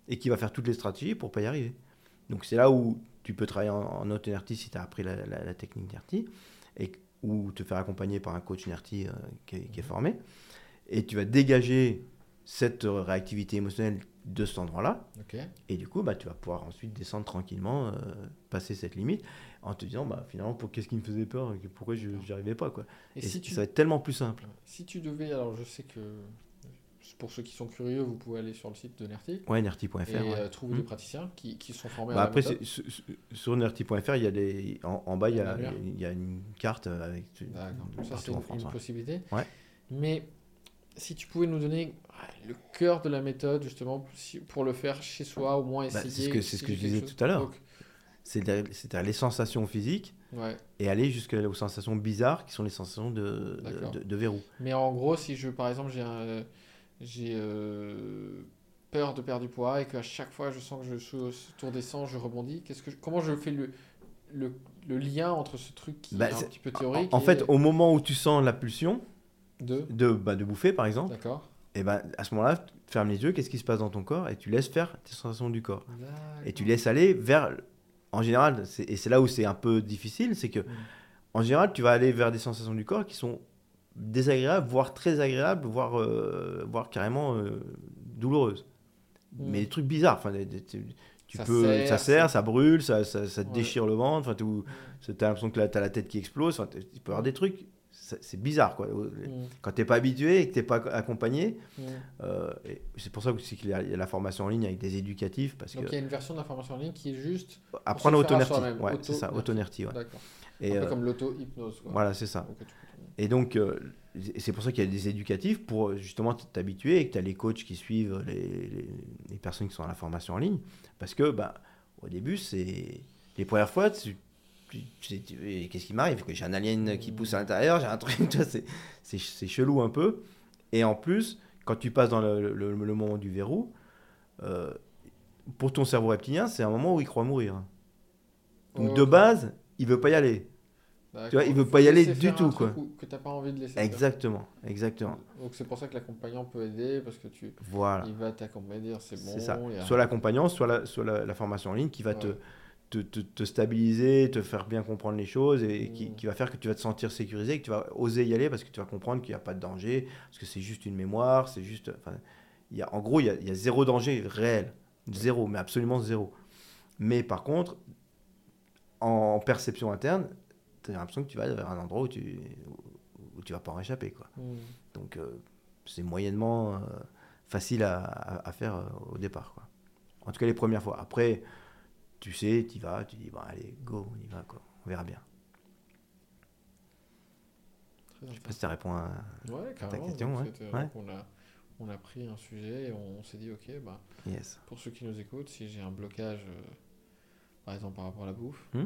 S2: et qu'il va faire toutes les stratégies pour pas y arriver. Donc c'est là où tu peux travailler en, en auto-NRT si tu as appris la, la- la technique NRT, et, ou te faire accompagner par un coach NRT euh, qui, est- qui est formé, et tu vas dégager cette réactivité émotionnelle de cet endroit-là. Et du coup, bah, tu vas pouvoir ensuite descendre tranquillement, euh, passer cette limite, en te disant, bah, finalement, pour, qu'est-ce qui me faisait peur pourquoi je n'y arrivais pas. Quoi.
S1: Et,
S2: Et,
S1: si tu
S2: ça va être tellement plus simple.
S1: si tu devais, alors je sais que pour ceux qui sont curieux, vous pouvez aller sur le site de Nerti
S2: Ouais, nerti.fr.
S1: et
S2: ouais.
S1: euh, trouver des praticiens qui, qui sont formés
S2: Bah,
S1: à
S2: après, sur- nerti.fr, il y a des, en, en bas, il y a, il y a une carte avec
S1: D'accord. Donc ça, c'est une,
S2: France.
S1: une
S2: ouais.
S1: possibilité.
S2: Ouais.
S1: Mais si tu pouvais nous donner le cœur de la méthode, justement, pour le faire chez soi, au moins
S2: Bah,
S1: essayer.
S2: c'est ce que- c'est ce que je disais
S1: chose.
S2: tout à l'heure. C'est-à-dire les sensations physiques
S1: ouais.
S2: et aller jusqu'aux sensations bizarres qui sont les sensations de, de- de verrou.
S1: Mais en gros, si je, par exemple, j'ai un- j'ai euh, peur de perdre du poids et qu'à chaque fois je sens que je suis au tour des 100, je rebondis, qu'est-ce que je- comment je fais le, le, le lien entre ce truc qui
S2: Bah,
S1: est un petit peu théorique
S2: en
S1: et
S2: fait, au moment où tu sens la pulsion
S1: de
S2: de, bah, de bouffer, par exemple,
S1: D'accord.
S2: et ben à ce moment-là, tu fermes les yeux, qu'est-ce qui se passe dans ton corps et tu laisses faire tes sensations du corps. Et tu laisses aller vers. En général, c'est- et c'est là où c'est un peu difficile, c'est que
S1: Mm.
S2: en général, tu vas aller vers des sensations du corps qui sont désagréables, voire très agréables, voire, euh, voire carrément euh, douloureuses.
S1: Mm.
S2: Mais des trucs bizarres. Enfin, des- des- tu,
S1: Ça
S2: peux,
S1: serre,
S2: ça serre,
S1: ça-
S2: brûle, ça, ça, ça te
S1: Ouais.
S2: déchire le ventre. Enfin, tu as l'impression que tu as la tête qui explose. Enfin, tu peux avoir des trucs. C'est bizarre, quoi.
S1: Mm.
S2: Quand t'es pas habitué et que t'es pas accompagné,
S1: Mm.
S2: euh, c'est pour ça aussi qu'il y a il y a la formation en ligne avec des éducatifs, parce
S1: Donc
S2: que
S1: il y a une version d'information en ligne qui est juste.
S2: apprendre autonerti, ouais, c'est ça,
S1: auto-nerti.
S2: ouais.
S1: D'accord. Un peu comme l'auto-hypnose.
S2: voilà, c'est ça.
S1: Donc,
S2: Et donc, euh, c'est pour ça qu'il y a des éducatifs pour euh, justement t'habituer et que tu as les coachs qui suivent les, les- les personnes qui sont à la formation en ligne. Parce que, bah, au début, c'est. Les premières fois, tu. Qu'est-ce qui m'arrive? J'ai un alien qui pousse à l'intérieur, j'ai un truc, *laughs* c'est- chelou un peu. Et en plus, quand tu passes dans le, le- le moment du verrou, euh, pour ton cerveau reptilien, c'est un moment où il croit mourir. Donc, de base, il veut pas y aller.
S1: D'accord.
S2: tu vois, il veut pas y aller du tout, quoi.
S1: Que t'as pas envie de laisser. faire.
S2: Exactement, exactement.
S1: Donc c'est pour ça que l'accompagnant peut aider parce que tu,
S2: Voilà.
S1: il va t'accompagner, dire c'est bon.
S2: C'est ça.
S1: a-
S2: Soit l'accompagnant, soit, la, soit la, la formation en ligne qui va te,
S1: Ouais.
S2: te, te, te stabiliser, te faire bien comprendre les choses et qui,
S1: Mm.
S2: qui va faire que tu vas te sentir sécurisé, que tu vas oser y aller parce que tu vas comprendre qu'il n'y a pas de danger, parce que c'est juste une mémoire, c'est juste. y a, en gros, il y, a, il y a zéro danger réel. Zéro, mais absolument zéro. Mais par contre, en perception interne, tu as l'impression que tu vas vers un endroit où tu où tu vas pas en échapper. Quoi.
S1: Mm.
S2: Donc euh, c'est moyennement euh, facile à, à- à faire euh, au départ. Quoi. En tout cas les premières fois. Après, tu sais, tu y vas, tu dis, bon allez, go, on y va, quoi. on verra bien.
S1: Très
S2: Je sais pas si ça répond à...
S1: Ouais, carrément.
S2: question, ouais.
S1: on, a, on a pris un sujet et on, s'est dit, ok, bah,
S2: Yes.
S1: pour ceux qui nous écoutent, si j'ai un blocage, par exemple par rapport à la bouffe,
S2: Hmm.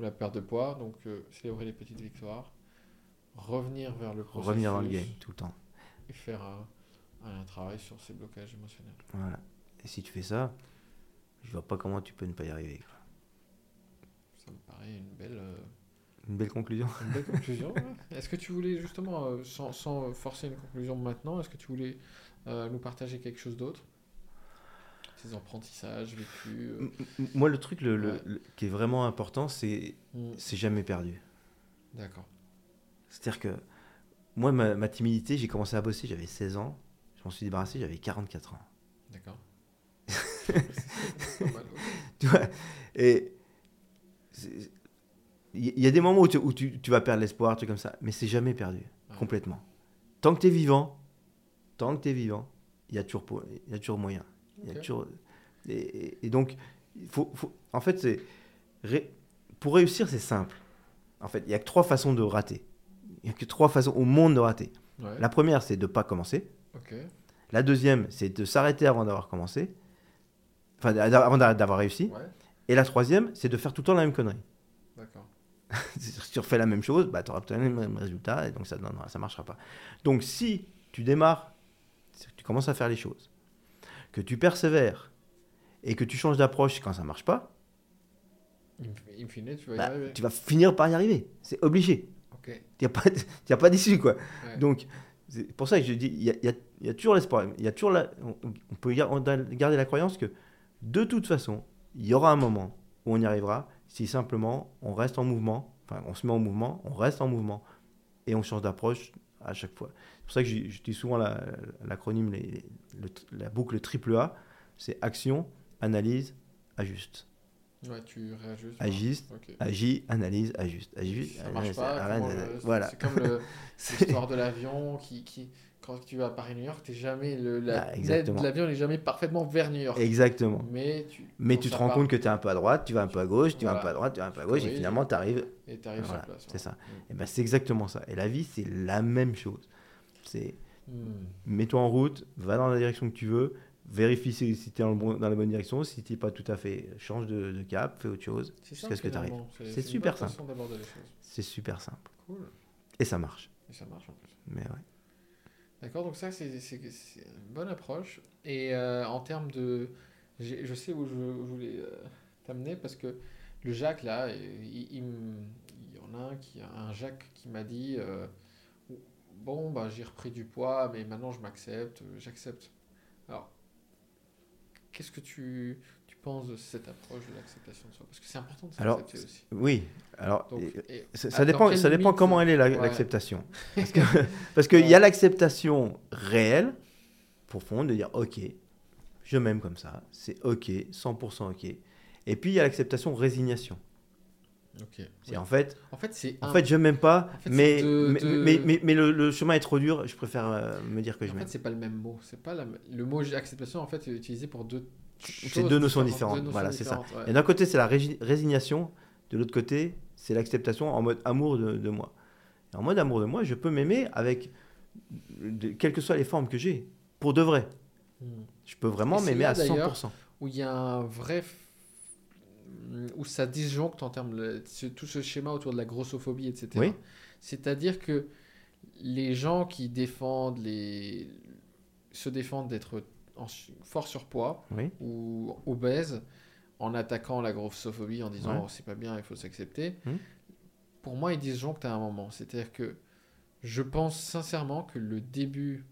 S1: Ou la perte de poids, donc euh, célébrer les petites victoires, revenir vers le processus
S2: Revenir dans le game tout le temps.
S1: et faire un, un travail sur ces blocages émotionnels.
S2: Voilà. Et si tu fais ça, je vois pas comment tu peux ne pas y arriver. quoi.
S1: Ça me paraît une belle, euh,
S2: Une belle conclusion.
S1: une belle conclusion. ouais. Est-ce que tu voulais justement, euh, sans, sans forcer une conclusion maintenant, est-ce que tu voulais nous partager quelque chose d'autre? Ces apprentissages vécus euh,
S2: Moi, le truc le, le-
S1: Ouais.
S2: le- qui est vraiment important, c'est
S1: hmm,
S2: c'est jamais perdu.
S1: D'accord.
S2: C'est-à-dire que moi, ma, ma timidité, j'ai commencé à bosser, j'avais 16 ans. Je m'en suis débarrassé, j'avais 44 ans.
S1: D'accord. *laughs*
S2: Tu vois Et il y, a des moments où tu, où tu- tu vas perdre l'espoir, trucs comme ça, mais c'est jamais perdu, complètement. Tant que tu es vivant, tant que tu es vivant, il y a toujours, y a toujours moyen. Il y a toujours... et, donc, faut, faut- en fait, c'est ré- pour réussir, c'est simple. En fait, il n'y a que trois façons de rater. Il n'y a que trois façons au monde de rater.
S1: Ouais.
S2: La première, c'est de ne pas commencer. La deuxième, c'est de s'arrêter avant d'avoir commencé. Enfin, avant d'a- d'avoir réussi.
S1: Ouais.
S2: Et la troisième, c'est de faire tout le temps la même connerie.
S1: D'accord. *laughs*
S2: si tu refais la même chose, bah, tu auras peut-être le même résultat et donc ça ne ça marchera pas. Donc si tu démarres, tu commences à faire les choses, que tu persévères et que tu changes d'approche quand ça marche pas,
S1: In, in fine, tu vas y
S2: bah, tu vas finir par y arriver. C'est obligé. Il n'y a pas, de- y a pas d'issue. quoi.
S1: Ouais.
S2: Donc c'est pour ça que je dis, il y a, il y a- il y a toujours l'espoir. Y a toujours la- on, on peut garder la croyance que de toute façon, il y aura un moment où on y arrivera si simplement on reste en mouvement, enfin on se met en mouvement, on reste en mouvement et on change d'approche à chaque fois. C'est pour ça que dis souvent la- l'acronyme, la boucle triple A, c'est action, analyse, ajuste.
S1: Ouais, tu réajustes.
S2: Agiste,
S1: Ok.
S2: agis, analyse, ajuste. Agis,
S1: Ça marche pas.
S2: voilà.
S1: C'est comme *laughs* l'histoire de l'avion qui, qui, quand tu vas à Paris-New York, t'es jamais le, la
S2: Ah,
S1: l'avion n'est jamais parfaitement vers New York.
S2: Exactement.
S1: Mais tu,
S2: Mais tu te rends
S1: part,
S2: compte que tu es un peu à droite, tu vas un peu à gauche, tu vas un peu à droite, tu vas un peu à gauche, et finalement tu arrives.
S1: et t'arrives
S2: Voilà,
S1: sur place.
S2: c'est ça.
S1: Mm.
S2: Et ben c'est exactement ça. Et la vie, c'est la même chose. C'est
S1: Mm.
S2: mets-toi en route, va dans la direction que tu veux, vérifie si, tu es dans, le bon- dans la bonne direction. Si tu n'es pas tout à fait, change de, de cap, fais autre chose.
S1: C'est
S2: Jusqu'à ce que t'arrives.
S1: finalement. C'est
S2: super simple. C'est super simple.
S1: Cool.
S2: Et ça marche.
S1: Et ça marche en plus.
S2: Mais ouais.
S1: D'accord, donc ça, c'est une bonne approche. Et euh, en termes de. Je sais où je, où je voulais euh, t'amener parce que le Jacques, là, il, il me- il y en a un, qui, un Jacques qui m'a dit euh, Bon, bah, j'ai repris du poids, mais maintenant je m'accepte, euh, j'accepte. Alors, qu'est-ce que tu, tu penses de cette approche de l'acceptation de soi? Parce que c'est important de
S2: Alors,
S1: s'accepter aussi.
S2: Oui. Alors,
S1: Donc,
S2: et-
S1: et-
S2: ça, dépend, ça dépend comment elle est la-
S1: Ouais.
S2: l'acceptation. *laughs* Parce qu'il y a l'acceptation réelle, profonde, de dire ok, je m'aime comme ça, c'est ok, 100% ok. Et puis il y a l'acceptation résignation.
S1: Ok.
S2: C'est en fait,
S1: En fait, c'est
S2: en
S1: un-
S2: fait je m'aime pas,
S1: En fait,
S2: mais,
S1: de-
S2: mais,
S1: de-
S2: mais, mais- mais le, le chemin est trop dur, je préfère euh, me dire que je
S1: En
S2: m'aime.
S1: fait, c'est pas le même mot. C'est pas la... Le mot acceptation, en fait, est utilisé pour deux.
S2: C'est deux notions différentes. Voilà, c'est ça. Et d'un côté, c'est la résignation, de l'autre côté, c'est l'acceptation en mode amour de, de moi. Et en mode amour de moi, je peux m'aimer avec, de- quelles que soient les formes que j'ai, pour de vrai.
S1: Hmm.
S2: Je peux vraiment m'aimer à
S1: d'ailleurs,
S2: 100%.
S1: Où il y a un vrai. Où ça disjoncte en termes de tout ce schéma autour de la grossophobie, etc.
S2: Oui.
S1: C'est-à-dire que les gens qui défendent les. se défendent d'être en fort surpoids
S2: Oui,
S1: ou obèses en attaquant la grossophobie en disant
S2: Ouais.
S1: Oh, c'est pas bien, il faut s'accepter.
S2: Hmm.
S1: Pour moi, ils disjonctent à un moment. C'est-à-dire que je pense sincèrement que le début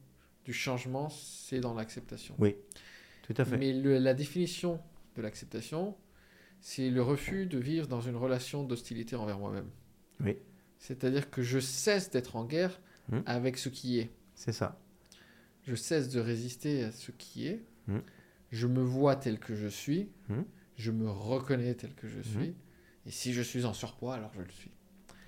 S1: du changement, c'est dans l'acceptation.
S2: tout à fait.
S1: Mais le- la définition de l'acceptation, c'est le refus de vivre dans une relation d'hostilité envers moi-même.
S2: Oui.
S1: C'est-à-dire que je cesse d'être en guerre
S2: Hmm.
S1: avec ce qui est.
S2: C'est ça.
S1: Je cesse de résister à ce qui est.
S2: Hmm.
S1: Je me vois tel que je suis.
S2: Hmm.
S1: Je me reconnais tel que je suis. Et si je suis en surpoids, alors je le suis.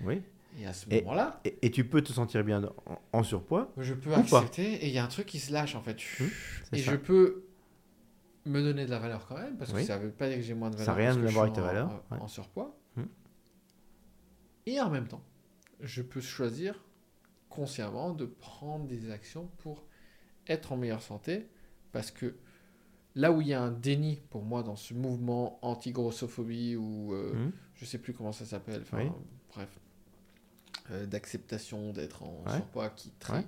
S2: Oui.
S1: Et à ce moment-là,
S2: Et, et tu peux te sentir bien en, en surpoids.
S1: je peux
S2: pas.
S1: accepter et il y a un truc qui se lâche en fait. Et
S2: ça.
S1: je peux me donner de la valeur quand même, parce que
S2: Oui.
S1: ça veut pas dire que j'ai moins de
S2: Ça
S1: valeur.
S2: a rien
S1: parce
S2: à voir avec ta valeur,
S1: En,
S2: ouais.
S1: en surpoids.
S2: Hmm.
S1: Et en même temps, je peux choisir consciemment de prendre des actions pour être en meilleure santé, parce que là où il y a un déni pour moi dans ce mouvement anti-grossophobie ou euh,
S2: Hmm.
S1: je sais plus comment ça s'appelle, enfin,
S2: Oui.
S1: bref, euh, d'acceptation d'être en
S2: Ouais.
S1: surpoids qui très
S2: Ouais.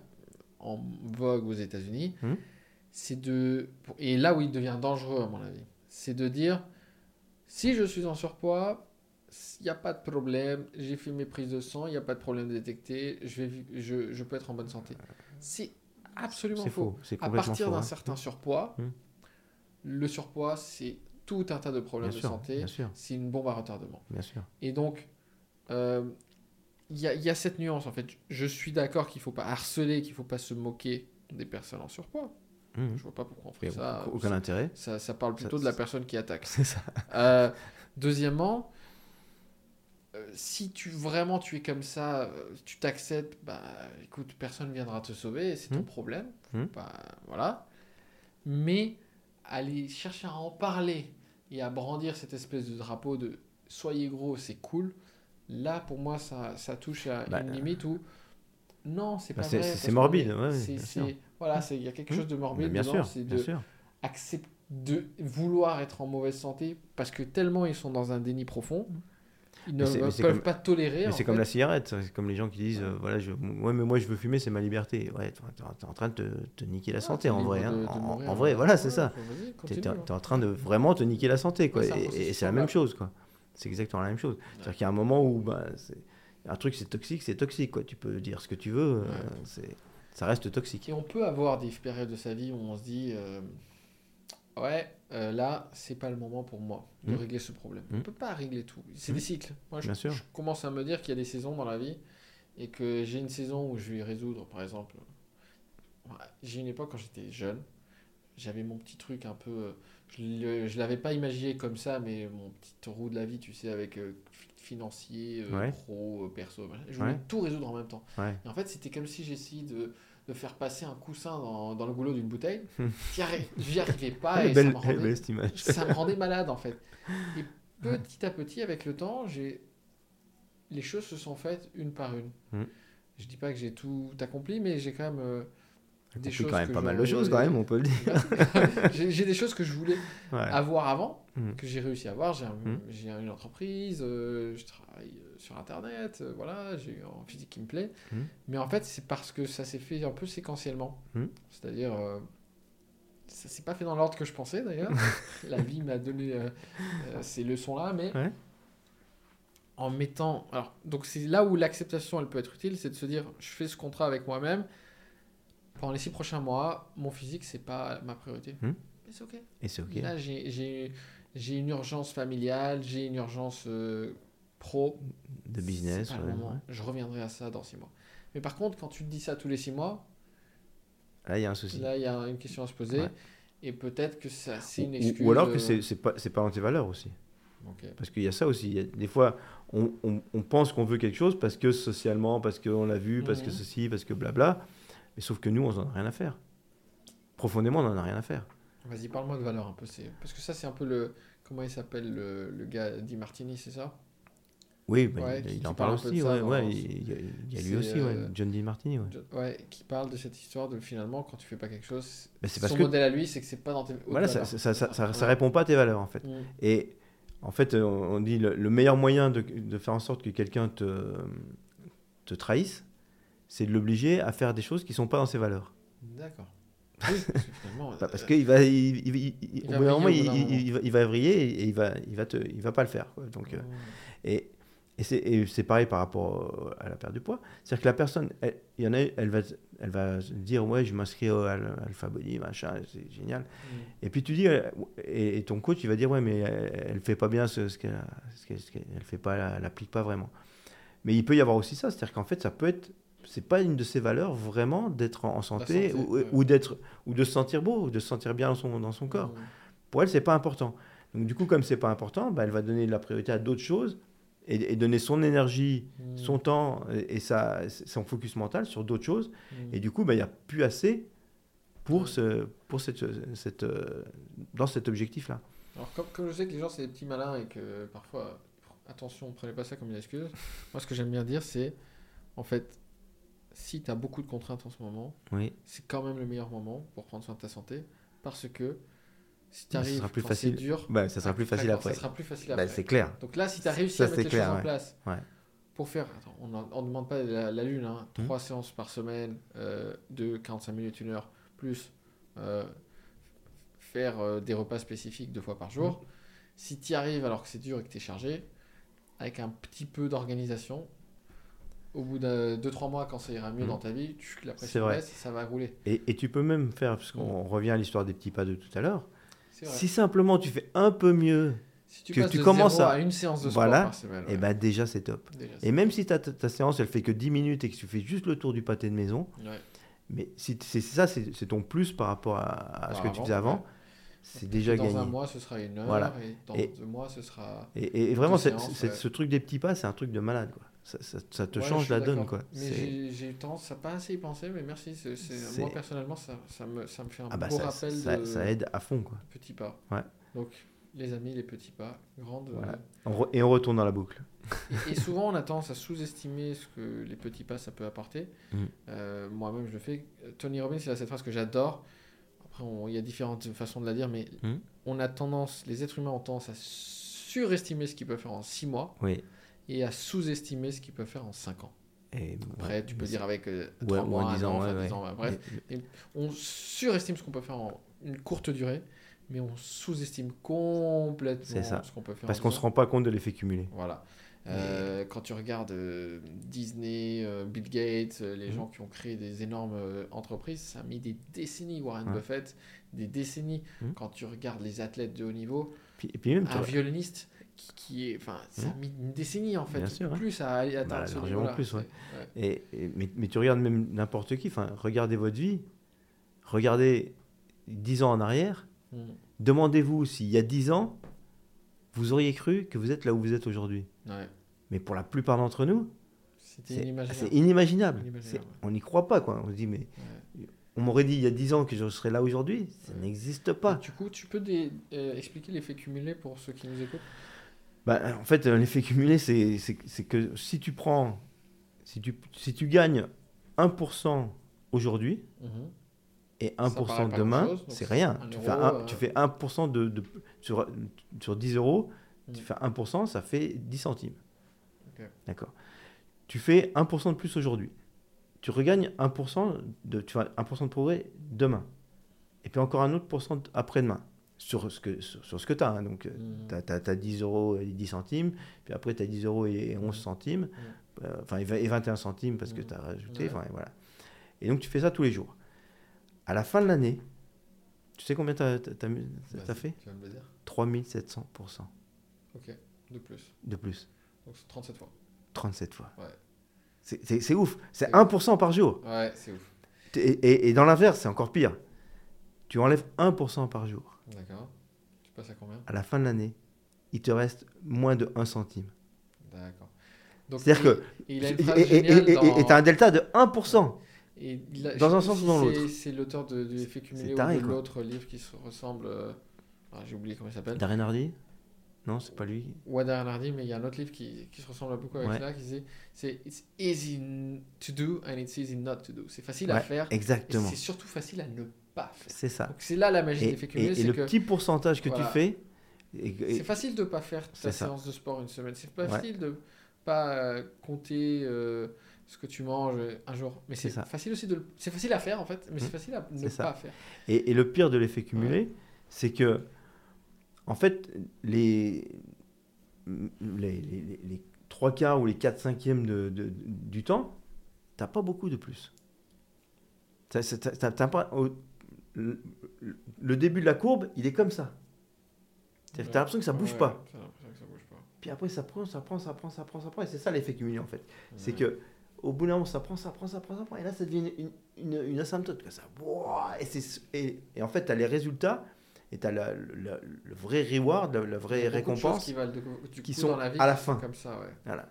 S1: en vogue aux États-Unis,
S2: Mhm.
S1: C'est de et là où il devient dangereux à mon avis, c'est de dire si je suis en surpoids, il n'y a pas de problème, j'ai fait mes prises de sang, il n'y a pas de problème détecté, je vais je, je peux être en bonne santé. C'est absolument faux.
S2: faux.
S1: À partir d'un
S2: hein.
S1: certain surpoids,
S2: Mhm.
S1: le surpoids c'est tout un tas de problèmes
S2: Bien
S1: de
S2: sûr,
S1: santé, c'est une bombe à retardement.
S2: bien sûr.
S1: Et donc, euh, il y, a, il y a cette nuance en fait. Je suis d'accord qu'il ne faut pas harceler, qu'il ne faut pas se moquer des personnes en surpoids.
S2: Mhm.
S1: Je vois pas pourquoi on
S2: a
S1: ça.
S2: aucun intérêt.
S1: Ça, ça parle plutôt
S2: Ça-
S1: de la personne qui attaque.
S2: C'est ça. *laughs*
S1: Euh, deuxièmement, euh, si tu vraiment tu es comme ça, euh, tu t'acceptes, bah écoute, personne viendra te sauver, c'est ton
S2: Hmm.
S1: problème. Bah, voilà. Mais aller chercher à en parler et à brandir cette espèce de drapeau de soyez gros, c'est cool. Là, pour moi, ça, ça touche à
S2: Bah,
S1: une limite où non, c'est
S2: bah,
S1: pas
S2: c'est-
S1: vrai.
S2: c'est- morbide, ouais,
S1: c'est-. Voilà, c'est- il y a quelque
S2: Hmm.
S1: chose de morbide
S2: bien
S1: dedans,
S2: sûr,
S1: c'est
S2: bien
S1: de
S2: sûr.
S1: accepter de vouloir être en mauvaise santé parce que tellement ils sont dans un déni profond, ils ne peuvent
S2: comme-
S1: pas tolérer.
S2: Mais
S1: en
S2: c'est comme la cigarette, c'est comme les gens qui disent, euh, voilà, je, ouais, mais moi je veux fumer, c'est ma liberté. Ouais, t'es en train de te, te niquer la
S1: Ah,
S2: santé en vrai.
S1: de-
S2: hein.
S1: de
S2: En, en vrai,
S1: ouais.
S2: voilà, c'est ça. T'es
S1: continue,
S2: t'es-
S1: hein.
S2: en train de vraiment te niquer la santé, quoi. Et c'est la même chose, quoi. C'est exactement la même chose. C'est-à-dire qu'il y a un moment où, bah, un truc c'est toxique, c'est toxique, quoi. Tu peux dire ce que tu veux, euh, c'est, ça reste toxique.
S1: Et on peut avoir des périodes de sa vie où on se dit euh, Ouais, euh, là, c'est pas le moment pour moi de
S2: Mm.
S1: régler ce problème.
S2: Mm.
S1: On peut pas régler tout. C'est
S2: Mm.
S1: des cycles. Moi, je,
S2: Bien sûr.
S1: je commence à me dire qu'il y a des saisons dans la vie et que j'ai une saison où je vais résoudre, par exemple, j'ai une époque quand j'étais jeune, j'avais mon petit truc un peu, je ne l'avais pas imaginé comme ça, mais mon petit roue de la vie, tu sais, avec euh, financier, euh,
S2: Ouais.
S1: pro, euh, perso, je voulais
S2: Ouais.
S1: tout résoudre en même temps.
S2: Ouais.
S1: Et en fait, c'était comme si j'essayais de, de faire passer un coussin dans, dans le goulot d'une bouteille. *laughs* J'y arri- J'y arrivais pas et ça
S2: belle,
S1: me rendait-
S2: belle image.
S1: ça me rendait malade en fait. *laughs* Et petit à petit, avec le temps, j'ai les choses se sont faites une par une.
S2: Mm.
S1: Je dis pas que j'ai tout accompli, mais j'ai quand même euh, des choses
S2: quand même pas mal de choses, quand même, on peut le dire. *laughs*
S1: j'ai des choses que je voulais
S2: Ouais.
S1: avoir avant,
S2: Mm.
S1: que j'ai réussi à avoir. J'ai un-
S2: Mm.
S1: j'ai une entreprise, euh, je travaille euh, sur Internet, euh, voilà, j'ai un physique qui me plaît.
S2: Mm.
S1: Mais en fait, c'est parce que ça s'est fait un peu séquentiellement. C'est-à-dire, euh, ça s'est pas fait dans l'ordre que je pensais d'ailleurs. *laughs* La vie m'a donné euh, ces leçons-là, mais
S2: Ouais.
S1: en mettant. Alors, donc c'est là où l'acceptation elle peut être utile, c'est de se dire, je fais ce contrat avec moi-même. Pendant les six prochains mois, mon physique, c'est pas ma priorité.
S2: Mm.
S1: Mais c'est ok.
S2: Et c'est ok.
S1: Là, j'ai- une urgence familiale, j'ai une urgence euh, pro.
S2: De business.
S1: Pas
S2: ouais, ouais.
S1: Je reviendrai à ça dans six mois. Mais par contre, quand tu te dis ça tous les six mois,
S2: Là, il y a un souci.
S1: là, il y a une question à se poser.
S2: Ouais.
S1: Et peut-être que ça, c'est une
S2: Ou-
S1: excuse.
S2: Ou, alors que
S1: euh,
S2: c'est pas, pas dans tes valeurs aussi. Parce qu'il y a ça aussi. A- des fois, on, on- on pense qu'on veut quelque chose parce que socialement, parce qu'on l'a vu, parce que
S1: Mhm.
S2: ceci, parce que blabla. Mais sauf que nous, on n'en a rien à faire. Profondément, on n'en a rien à faire.
S1: Vas-y, parle-moi de valeur un peu. c'est- Parce que ça, c'est un peu le. Comment il s'appelle le, le gars Di Martini, c'est ça?
S2: Oui, bah,
S1: Ouais,
S2: il,
S1: qui-
S2: il
S1: qui
S2: en
S1: parle
S2: aussi. Ouais, ouais, il, y a, il y a lui aussi,
S1: euh,
S2: John D. Martini. Ouais.
S1: Qui parle de cette histoire de finalement, quand tu fais pas quelque chose,
S2: c'est
S1: son
S2: que
S1: modèle à lui, c'est que c'est pas dans tes.
S2: voilà,
S1: hautes
S2: ça,
S1: valeurs.
S2: ça, répond pas à tes valeurs en fait.
S1: Mm.
S2: Et en fait, euh, on dit le, le meilleur moyen de, de faire en sorte que quelqu'un te, te trahisse, c'est de l'obliger à faire des choses qui sont pas dans ses valeurs.
S1: D'accord. Oui,
S2: Bah, parce
S1: euh,
S2: qu'il va, il, il- il- il- au moment, il, va, il va vriller et, il va, il va te, il va pas le faire. quoi. Donc, euh,
S1: mm.
S2: et, et c'est, pareil par rapport à la perte de poids. C'est-à-dire que la personne, elle- il y en a, elle va, elle va dire ouais, je m'inscris au al- Alpha Body, machin, c'est génial.
S1: Mm.
S2: Et puis tu dis, euh, et, et ton coach, il va dire, ouais, mais elle, elle fait pas bien ce, ce qu'elle, ce qu'elle, ce qu'elle- elle fait pas, elle applique pas vraiment. Mais il peut y avoir aussi ça, c'est-à-dire qu'en fait, ça peut être, c'est pas une de ses valeurs vraiment d'être en, en santé,
S1: santé,
S2: ou,
S1: ouais.
S2: ou d'être, ou de se sentir beau, ou de se sentir bien dans son, dans son corps. Pour elle, c'est pas important. Donc du coup, comme c'est pas important, bah, elle va donner de la priorité à d'autres choses et, et donner son énergie,
S1: Mm.
S2: son temps et, et sa, son focus mental sur d'autres choses.
S1: Mm.
S2: Et du coup, bah, il n'y a plus assez pour, ce, pour cette, cette, euh, dans cet objectif-là.
S1: Alors, comme, comme je sais que les gens, c'est des petits malins et que parfois, attention, prenez pas ça comme une excuse. Moi, ce que j'aime bien dire, c'est en fait, si tu as beaucoup de contraintes en ce moment,
S2: Oui.
S1: c'est quand même le meilleur moment pour prendre soin de ta santé parce que si tu
S2: Ça
S1: arrives
S2: sera plus facile.
S1: c'est dur,
S2: Bah, ça sera plus facile après.
S1: Ça sera plus facile
S2: Bah,
S1: après.
S2: c'est clair.
S1: Donc là, si tu as réussi
S2: Ça,
S1: à mettre les
S2: clair,
S1: choses en place
S2: Ouais.
S1: pour faire, attends, on ne demande pas la, la lune, hein,
S2: Hmm.
S1: trois séances par semaine euh, de 45 minutes, une heure, plus euh, faire euh, des repas spécifiques deux fois par jour.
S2: Hmm.
S1: Si tu y arrives alors que c'est dur et que tu es chargé, avec un petit peu d'organisation, au bout de 2-3 mois, quand ça ira mieux
S2: Hmm.
S1: dans ta vie, tu, la
S2: C'est
S1: pression
S2: vrai.
S1: baisse, ça va rouler.
S2: Et, et tu peux même faire, parce qu'on
S1: Mm.
S2: revient à l'histoire des petits pas de tout à l'heure, si simplement tu fais un peu mieux,
S1: Si tu
S2: que tu
S1: de
S2: commences à-
S1: à... une séance de sport
S2: Voilà.
S1: par semaine,
S2: et
S1: ouais,
S2: ben déjà c'est top.
S1: déjà,
S2: Et même si ta, séance elle fait que 10 minutes et que tu fais juste le tour du pâté de maison,
S1: ouais.
S2: mais si c'est ça, c'est ton plus par rapport à, à ce que tu faisais avant,
S1: ouais.
S2: c'est déjà
S1: dans
S2: gagné.
S1: un mois, ce sera une heure,
S2: Voilà.
S1: et dans
S2: Et-
S1: deux mois, ce sera...
S2: Et, et- et vraiment,
S1: séances, ouais.
S2: ce truc des petits pas, c'est un truc de malade. Quoi. Ça, ça- ça te
S1: Ouais,
S2: change la donne. Quoi.
S1: Mais j'ai- eu tendance à pas assez y penser, mais merci. Moi, personnellement, ça, ça, me, ça me fait un
S2: Ah bah
S1: beau rappel
S2: ça,
S1: de
S2: ça aide à fond. Quoi.
S1: petits pas.
S2: Ouais.
S1: Donc, les amis, les petits pas, grande.
S2: Voilà. On re- et on retourne dans la boucle.
S1: Et, et souvent, on a tendance à sous-estimer ce que les petits pas, ça peut apporter.
S2: Mm.
S1: Euh, Moi-même, je le fais. Tony Robbins, il a cette phrase que j'adore. Après, on- il y a différentes façons de la dire, mais
S2: Mm.
S1: on a tendance, les êtres humains ont tendance à surestimer ce qu'ils peuvent faire en 6 mois
S2: Oui.
S1: Et à sous-estimer ce qu'ils peuvent faire en 5 ans.
S2: Et,
S1: Après,
S2: ouais,
S1: tu peux dire avec
S2: Ouais,
S1: 3
S2: ou
S1: mois,
S2: en
S1: 1
S2: 10 ans,
S1: an,
S2: ouais,
S1: enfin, 10
S2: ouais.
S1: ans, ouais, bref. On surestime ce qu'on peut faire en une courte durée, mais on sous-estime complètement
S2: ça.
S1: ce qu'on peut faire
S2: parce qu'on
S1: 10
S2: se rend pas compte de l'effet cumulé.
S1: Voilà. Euh, quand tu regardes euh, Disney, euh, Bill Gates, euh, les
S2: Mhm.
S1: gens qui ont créé des énormes euh, entreprises, ça a mis des décennies. Warren
S2: Ouais.
S1: Buffett, des décennies.
S2: Mhm.
S1: Quand tu regardes les athlètes de haut niveau,
S2: Puis, et puis même, tu
S1: un violoniste qui, est. Enfin, ça a
S2: Mhm.
S1: mis une décennie en fait.
S2: Bien sûr, ouais.
S1: Plus à aller atteindre
S2: Bah,
S1: ce
S2: largement
S1: niveau-là.
S2: plus, ouais.
S1: C'est- ouais.
S2: Et, et- mais, mais tu regardes même n'importe qui, enfin, regardez votre vie, regardez 10 ans en arrière,
S1: Mm.
S2: demandez-vous s'il y a 10 ans, vous auriez cru que vous êtes là où vous êtes aujourd'hui.
S1: Ouais.
S2: Mais pour la plupart d'entre nous, c'est
S1: inimaginable.
S2: On n'y croit pas, quoi. On se dit, mais on m'aurait dit il y a 10 ans que je serais là aujourd'hui, ça n'existe pas.
S1: Du coup, tu peux euh, expliquer l'effet cumulé pour ceux qui nous écoutent?
S2: Bah, en fait, euh, l'effet cumulé, c'est que si tu prends, si tu, si tu gagnes 1% aujourd'hui
S1: Mhm.
S2: et
S1: paraît
S2: 1%
S1: pas
S2: demain, c'est rien. Tu
S1: euro,
S2: fais, un-
S1: euh,
S2: tu fais 1% de, de- sur, sur 10 euros,
S1: Mm.
S2: tu fais 1%, ça fait 10 centimes.
S1: Ok.
S2: D'accord. Tu fais 1% de plus aujourd'hui. Tu regagnes 1%, de, tu fais 1% de progrès demain. Et puis encore un autre pourcent après-demain. Sur ce que, sur, sur ce que tu as. Donc,
S1: Mhm.
S2: tu as, 10 euros et 10 centimes. Puis après, tu as 10 euros et 11 centimes. Euh, Enfin, et vingt- et 21 centimes parce que
S1: Mhm.
S2: tu as rajouté. Voilà. Et donc, tu fais ça tous les jours. À la fin de l'année, tu sais combien tu as, fait
S1: me le dire
S2: 3700%
S1: Ok, de plus.
S2: de plus.
S1: Donc c'est 37 fois.
S2: 37 fois.
S1: Ouais.
S2: C'est- ouf. C'est
S1: C'est
S2: 1% par jour.
S1: Ouais, c'est ouf.
S2: Et, et- et dans l'inverse, c'est encore pire. Tu enlèves 1% par jour.
S1: D'accord. Tu passes à combien?
S2: À la fin de l'année, il te reste moins de 1 centime.
S1: D'accord.
S2: C'est-à-dire que.
S1: et il a une
S2: Et
S1: phrase
S2: et- et-
S1: géniale
S2: et-
S1: dans-
S2: et t'as un delta de 1%.
S1: Et a-
S2: dans un sens ou dans l'autre.
S1: c'est- l'auteur de, de l'effet cumulé
S2: C'est
S1: ou
S2: taré,
S1: de l'autre livre qui se ressemble. euh, ah, J'ai oublié comment il s'appelle.
S2: Darren Hardy? Non, c'est pas lui.
S1: Ouais, Darren Hardy, mais il y a un autre livre qui, qui se ressemble beaucoup avec
S2: Ouais.
S1: ça, qui dit c'est It's easy to do and it's easy not to do. C'est facile à faire
S2: Exactement.
S1: c'est surtout facile à ne
S2: C'est ça.
S1: Donc c'est là la magie de
S2: Et,
S1: l'effet
S2: et-
S1: cumulé,
S2: et
S1: c'est
S2: le
S1: que
S2: petit pourcentage que
S1: Voilà.
S2: tu fais. et- et-
S1: c'est facile de pas faire ta séance de sport une semaine. C'est
S2: Ouais.
S1: facile de pas euh, compter euh, ce que tu manges un jour. Mais
S2: C'est
S1: facile aussi de le- c'est facile à faire en fait, mais c'est
S2: Mmh.
S1: facile à ne
S2: ça.
S1: pas faire.
S2: Et, et le pire de l'effet cumulé, c'est que, en fait, les, les, les, les- les trois quarts ou les 4 cinquièmes de, de- du temps, t'as pas beaucoup de plus. Pas, le, le début de la courbe, il est comme ça. T'as t'as l'impression que ça bouge
S1: Ouais,
S2: pas.
S1: que ça bouge pas.
S2: Puis après, ça prend, ça prend, ça prend, ça prend, ça prend. Et c'est ça l'effet cumulé, en fait. C'est
S1: Ouais.
S2: que au bout d'un moment, ça prend, ça prend, ça prend, ça prend. Et là, ça devient une, une, une, une asymptote. quoi. Ça, et, c'est- et, et en fait, tu as les résultats et tu as le, vrai reward, la, vraie récompense.
S1: qui
S2: sont
S1: dans la vie
S2: à la fin.
S1: comme ça, ouais.
S2: Voilà.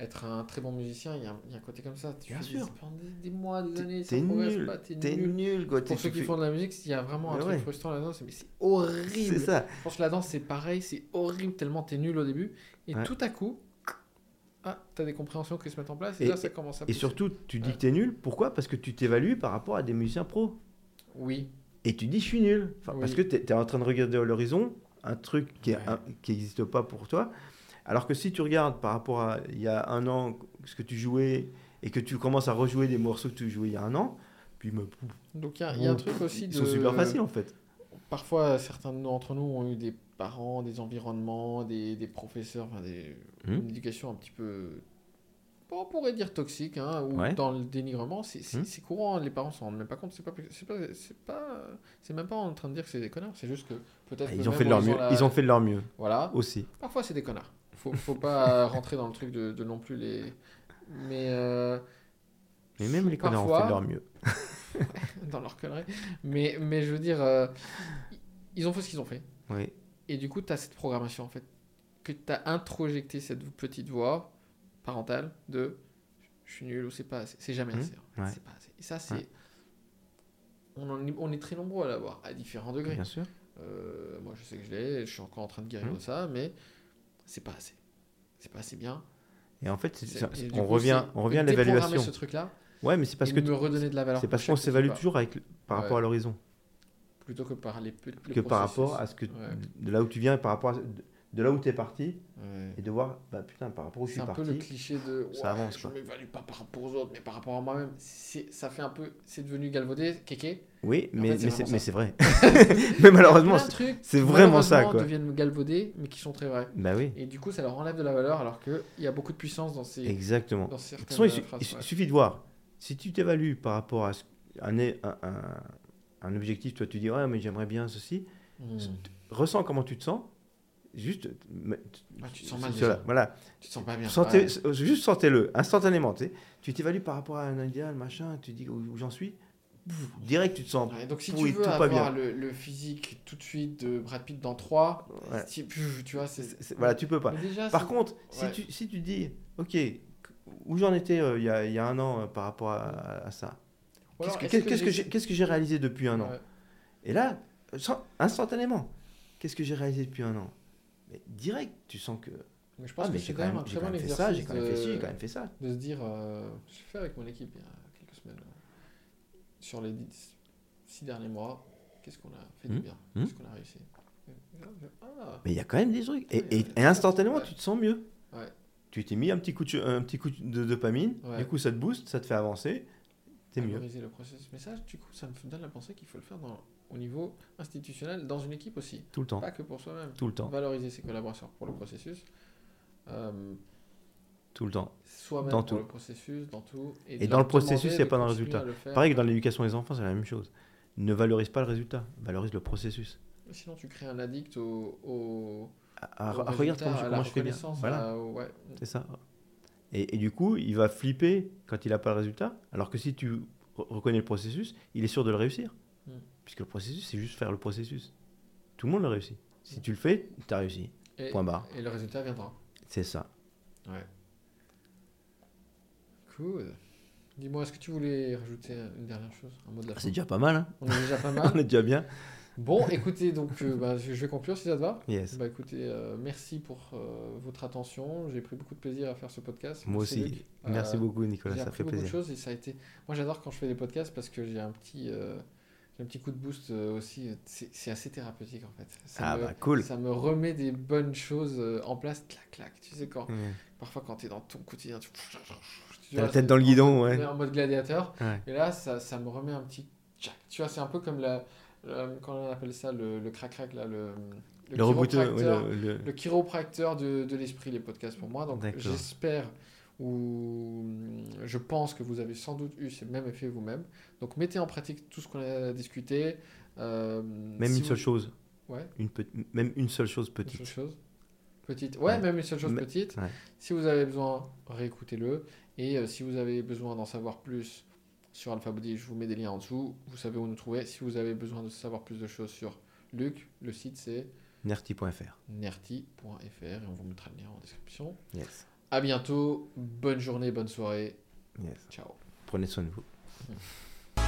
S1: Être un très bon musicien, il y, a un- il y a un côté comme ça. Tu
S2: Bien
S1: fais
S2: sûr.
S1: Des, pendant des, des mois, des
S2: T'es-
S1: années,
S2: T'es nul.
S1: pas, t'es
S2: T'es
S1: nul.
S2: nul. quoi.
S1: Pour
S2: T'es-
S1: ceux qui font de la musique, il y a vraiment un
S2: Mais
S1: truc
S2: ouais.
S1: frustrant là-dedans, c'est mais c'est horrible.
S2: C'est ça.
S1: Je pense que la danse c'est pareil, c'est horrible tellement t'es nul au début et
S2: Ouais.
S1: tout à coup, ah, t'as des compréhensions qui se mettent en place et,
S2: Et-
S1: là ça commence à
S2: Et surtout, tu dis
S1: Ouais.
S2: que tu es nul. Pourquoi? Parce que tu t'évalues par rapport à des musiciens pros.
S1: oui,
S2: Et tu dis je suis nul. Enfin,
S1: Oui.
S2: Parce que tu es, en train de regarder à l'horizon un truc qui n'existe pas pour toi. Alors que si tu regardes par rapport à il y a un an ce que tu jouais et que tu commences à rejouer des morceaux que tu jouais il y a un an, puis me,
S1: donc il y, a- il y a un truc aussi
S2: ils
S1: de
S2: sont super faciles en fait.
S1: Parfois, certains d'entre nous ont eu des parents, des environnements, des, des professeurs, enfin des,
S2: Hmm.
S1: une éducation un petit peu, on pourrait dire toxique, hein, ou
S2: Ouais.
S1: dans le dénigrement. C'est c'est courant, les parents s'en rendent même pas compte. C'est pas, c'est pas, c'est pas, c'est même pas en train de dire que c'est des connards. C'est juste que peut-être.
S2: Ils ont fait de leur mieux.
S1: la-
S2: Ils ont fait de leur mieux
S1: Voilà.
S2: aussi.
S1: Parfois, c'est des connards. Faut, faut pas *laughs* rentrer dans le truc de, de non plus les. Mais. euh,
S2: Mais même les connards ont fait de leur mieux. *laughs*
S1: dans leur connerie. Mais, mais je veux dire, euh, ils ont fait ce qu'ils ont fait.
S2: Oui.
S1: Et du coup, tu as cette programmation, en fait, que tu as introjecté cette petite voix parentale de je suis nul ou c'est pas assez. C'est jamais
S2: Mhm.
S1: assez. en fait.
S2: Ouais.
S1: C'est pas assez. Et ça, c'est.
S2: Ouais.
S1: On, en est- on est très nombreux à l'avoir, à différents degrés.
S2: Bien sûr.
S1: Euh, moi, je sais que je l'ai, je suis encore en train de guérir
S2: Mhm.
S1: de ça, mais c'est pas assez. C'est pas assez bien.
S2: Et en fait,
S1: et
S2: on
S1: coup,
S2: revient, on revient à l'évaluation.
S1: ce truc-là,
S2: Ouais, mais c'est parce que
S1: me redonner de la valeur.
S2: c'est parce qu'on s'évalue toujours avec par
S1: Ouais.
S2: rapport à l'horizon
S1: Plutôt que par les, les
S2: que par rapport à ce que
S1: Ouais.
S2: de là où tu viens et par rapport à, de, de là où tu es parti
S1: Ouais.
S2: et de voir bah putain par rapport où je
S1: C'est
S2: suis
S1: un peu
S2: parti.
S1: le cliché de
S2: ça avance,
S1: je
S2: quoi.
S1: m'évalue pas par rapport aux autres, mais par rapport à moi-même. C'est- Ça fait un peu. C'est devenu galvaudé, kéké.
S2: Oui,
S1: En
S2: mais,
S1: fait, c'est
S2: mais c'est
S1: vraiment
S2: mais
S1: ça.
S2: c'est vrai. *laughs* mais malheureusement, c'est- c'est vraiment ça, quoi.
S1: deviennent galvaudés, mais qui sont très vrais.
S2: bah oui,
S1: Et du coup, ça leur enlève de la valeur, alors qu'il y a beaucoup de puissance dans ces.
S2: exactement.
S1: Dans
S2: De toute façon, il, su-
S1: phrases,
S2: il
S1: ouais.
S2: suffit de voir. Si tu t'évalues par rapport à ce- un, un, un, un objectif, toi tu dis ouais mais j'aimerais bien ceci,
S1: Hmm.
S2: ressens comment tu te sens Juste.
S1: Ouais, tu te sens mal déjà.
S2: Voilà.
S1: Tu te sens pas bien.
S2: Sentez-
S1: Ouais.
S2: Juste sentez-le, instantanément. tu sais. T'évalues par rapport à un idéal, machin, tu dis où, où j'en suis. Pff, Direct, tu te sens.
S1: Ouais, donc si tu veux
S2: tout pas
S1: avoir
S2: bien.
S1: le, le physique tout de suite de Brad Pitt dans 3,
S2: Ouais.
S1: tu, pff, tu vois, c'est...
S2: Voilà, tu peux pas.
S1: Déjà,
S2: Par contre, si, tu, si tu dis, ok, où j'en étais euh, il y, a, il y a un an euh, par rapport à, à ça, qu'est-ce que,
S1: est-ce
S2: qu'est-ce que
S1: j'ai-
S2: j'ai qu'est-ce que j'ai réalisé depuis un an? Et là, euh, instantanément, qu'est-ce que j'ai réalisé depuis un an? Mais direct, tu sens que.
S1: Mais je pense
S2: Ah, mais
S1: que c'est
S2: quand
S1: quand même un très bon
S2: ça, j'ai
S1: exercice
S2: quand même fait ci,
S1: de,
S2: j'ai quand même fait ça.
S1: de se dire, euh, j'ai fait avec mon équipe il y a quelques semaines, euh, sur les 6 derniers mois, qu'est-ce qu'on a fait de
S2: Hmm.
S1: bien
S2: Hmm.
S1: Qu'est-ce qu'on a réussi Ah,
S2: Mais il y a quand même des trucs. Et, instantanément,
S1: Ouais.
S2: tu te sens mieux.
S1: Ouais.
S2: Tu t'es mis un petit coup de, un petit coup de dopamine,
S1: Ouais.
S2: du coup ça te booste, ça te fait avancer, t'es mieux.
S1: le processus. Mais ça, du coup, ça me donne la pensée qu'il faut le faire dans, au niveau institutionnel, dans une équipe aussi,
S2: Tout le temps.
S1: pas que pour soi-même.
S2: Tout le temps.
S1: Valoriser ses collaborateurs pour le processus, euh,
S2: Tout le temps.
S1: soi-même
S2: Dans
S1: pour
S2: tout.
S1: le processus, dans tout.
S2: Et dans le processus,
S1: de
S2: pas dans le résultat.
S1: le.
S2: Pareil que dans l'éducation des enfants, c'est la même chose. Ne valorise pas le résultat, valorise le processus.
S1: Sinon, tu crées un addict au. au
S2: À-
S1: au
S2: à- regarde comment, je- comment je fais bien. Voilà,
S1: ouais.
S2: c'est ça. Et, et du coup, il va flipper quand il n'a pas le résultat, alors que si tu re- reconnais le processus, il est sûr de le réussir.
S1: Mm.
S2: Puisque le processus, c'est juste faire le processus. Tout le monde le réussit. Si tu le fais, tu as réussi.
S1: Et,
S2: Point barre.
S1: et le résultat viendra.
S2: C'est ça.
S1: Ouais. Cool. Dis-moi, est-ce que tu voulais rajouter une dernière chose Un mot de la fin?
S2: C'est déjà pas mal, hein
S1: On est déjà pas *laughs*
S2: On
S1: mal.
S2: est déjà bien.
S1: Bon, écoutez, donc euh, bah, je vais conclure si ça te va.
S2: Yes.
S1: Bah écoutez, euh, merci pour euh, votre attention. J'ai pris beaucoup de plaisir à faire ce podcast.
S2: Moi aussi.
S1: Luc.
S2: Merci beaucoup, Nicolas. Ça fait
S1: beaucoup de
S2: plaisir.
S1: choses et ça a été. Moi, j'adore quand je fais des podcasts parce que j'ai un petit, un petit coup de boost euh, aussi. C'est c'est assez thérapeutique en fait. Ça
S2: Ah
S1: me,
S2: bah cool.
S1: Ça me remet des bonnes choses euh, en place. Clac, clac. Tu sais quand. Parfois, quand tu es dans ton quotidien, tu.
S2: la tête dans le guidon, ouais.
S1: En mode gladiateur.
S2: Ouais.
S1: Et là, ça, ça me remet un petit. tchac. Tu vois, c'est un peu comme la. le- comment on appelle ça Le, le crac-crac là. Le,
S2: Le
S1: chiropracteur
S2: le- le-
S1: le chiropracteur de, de l'esprit, les podcasts pour moi. Donc j'espère ou je pense que vous avez sans doute eu ce même effet vous-même. Donc mettez en pratique tout ce qu'on a discuté. Euh,
S2: Même
S1: si
S2: une
S1: vous-
S2: seule chose.
S1: Ouais,
S2: Une pe- Même une seule chose
S1: une seule
S2: petite.
S1: chose. Petite. Ouais,
S2: Ouais.
S1: même une seule chose
S2: Mais-
S1: petite.
S2: ouais.
S1: Si vous avez besoin, réécoutez-le. Et euh, si vous avez besoin d'en savoir plus sur Alpha Body, je vous mets des liens en dessous. Vous savez où nous trouver. Si vous avez besoin de savoir plus de choses sur Luc, le site c'est
S2: Nerti.fr.
S1: nerty.fr et on vous mettra le lien en description.
S2: Yes.
S1: À bientôt. Bonne journée, bonne soirée.
S2: Yes.
S1: Ciao.
S2: Prenez soin de vous. Mmh.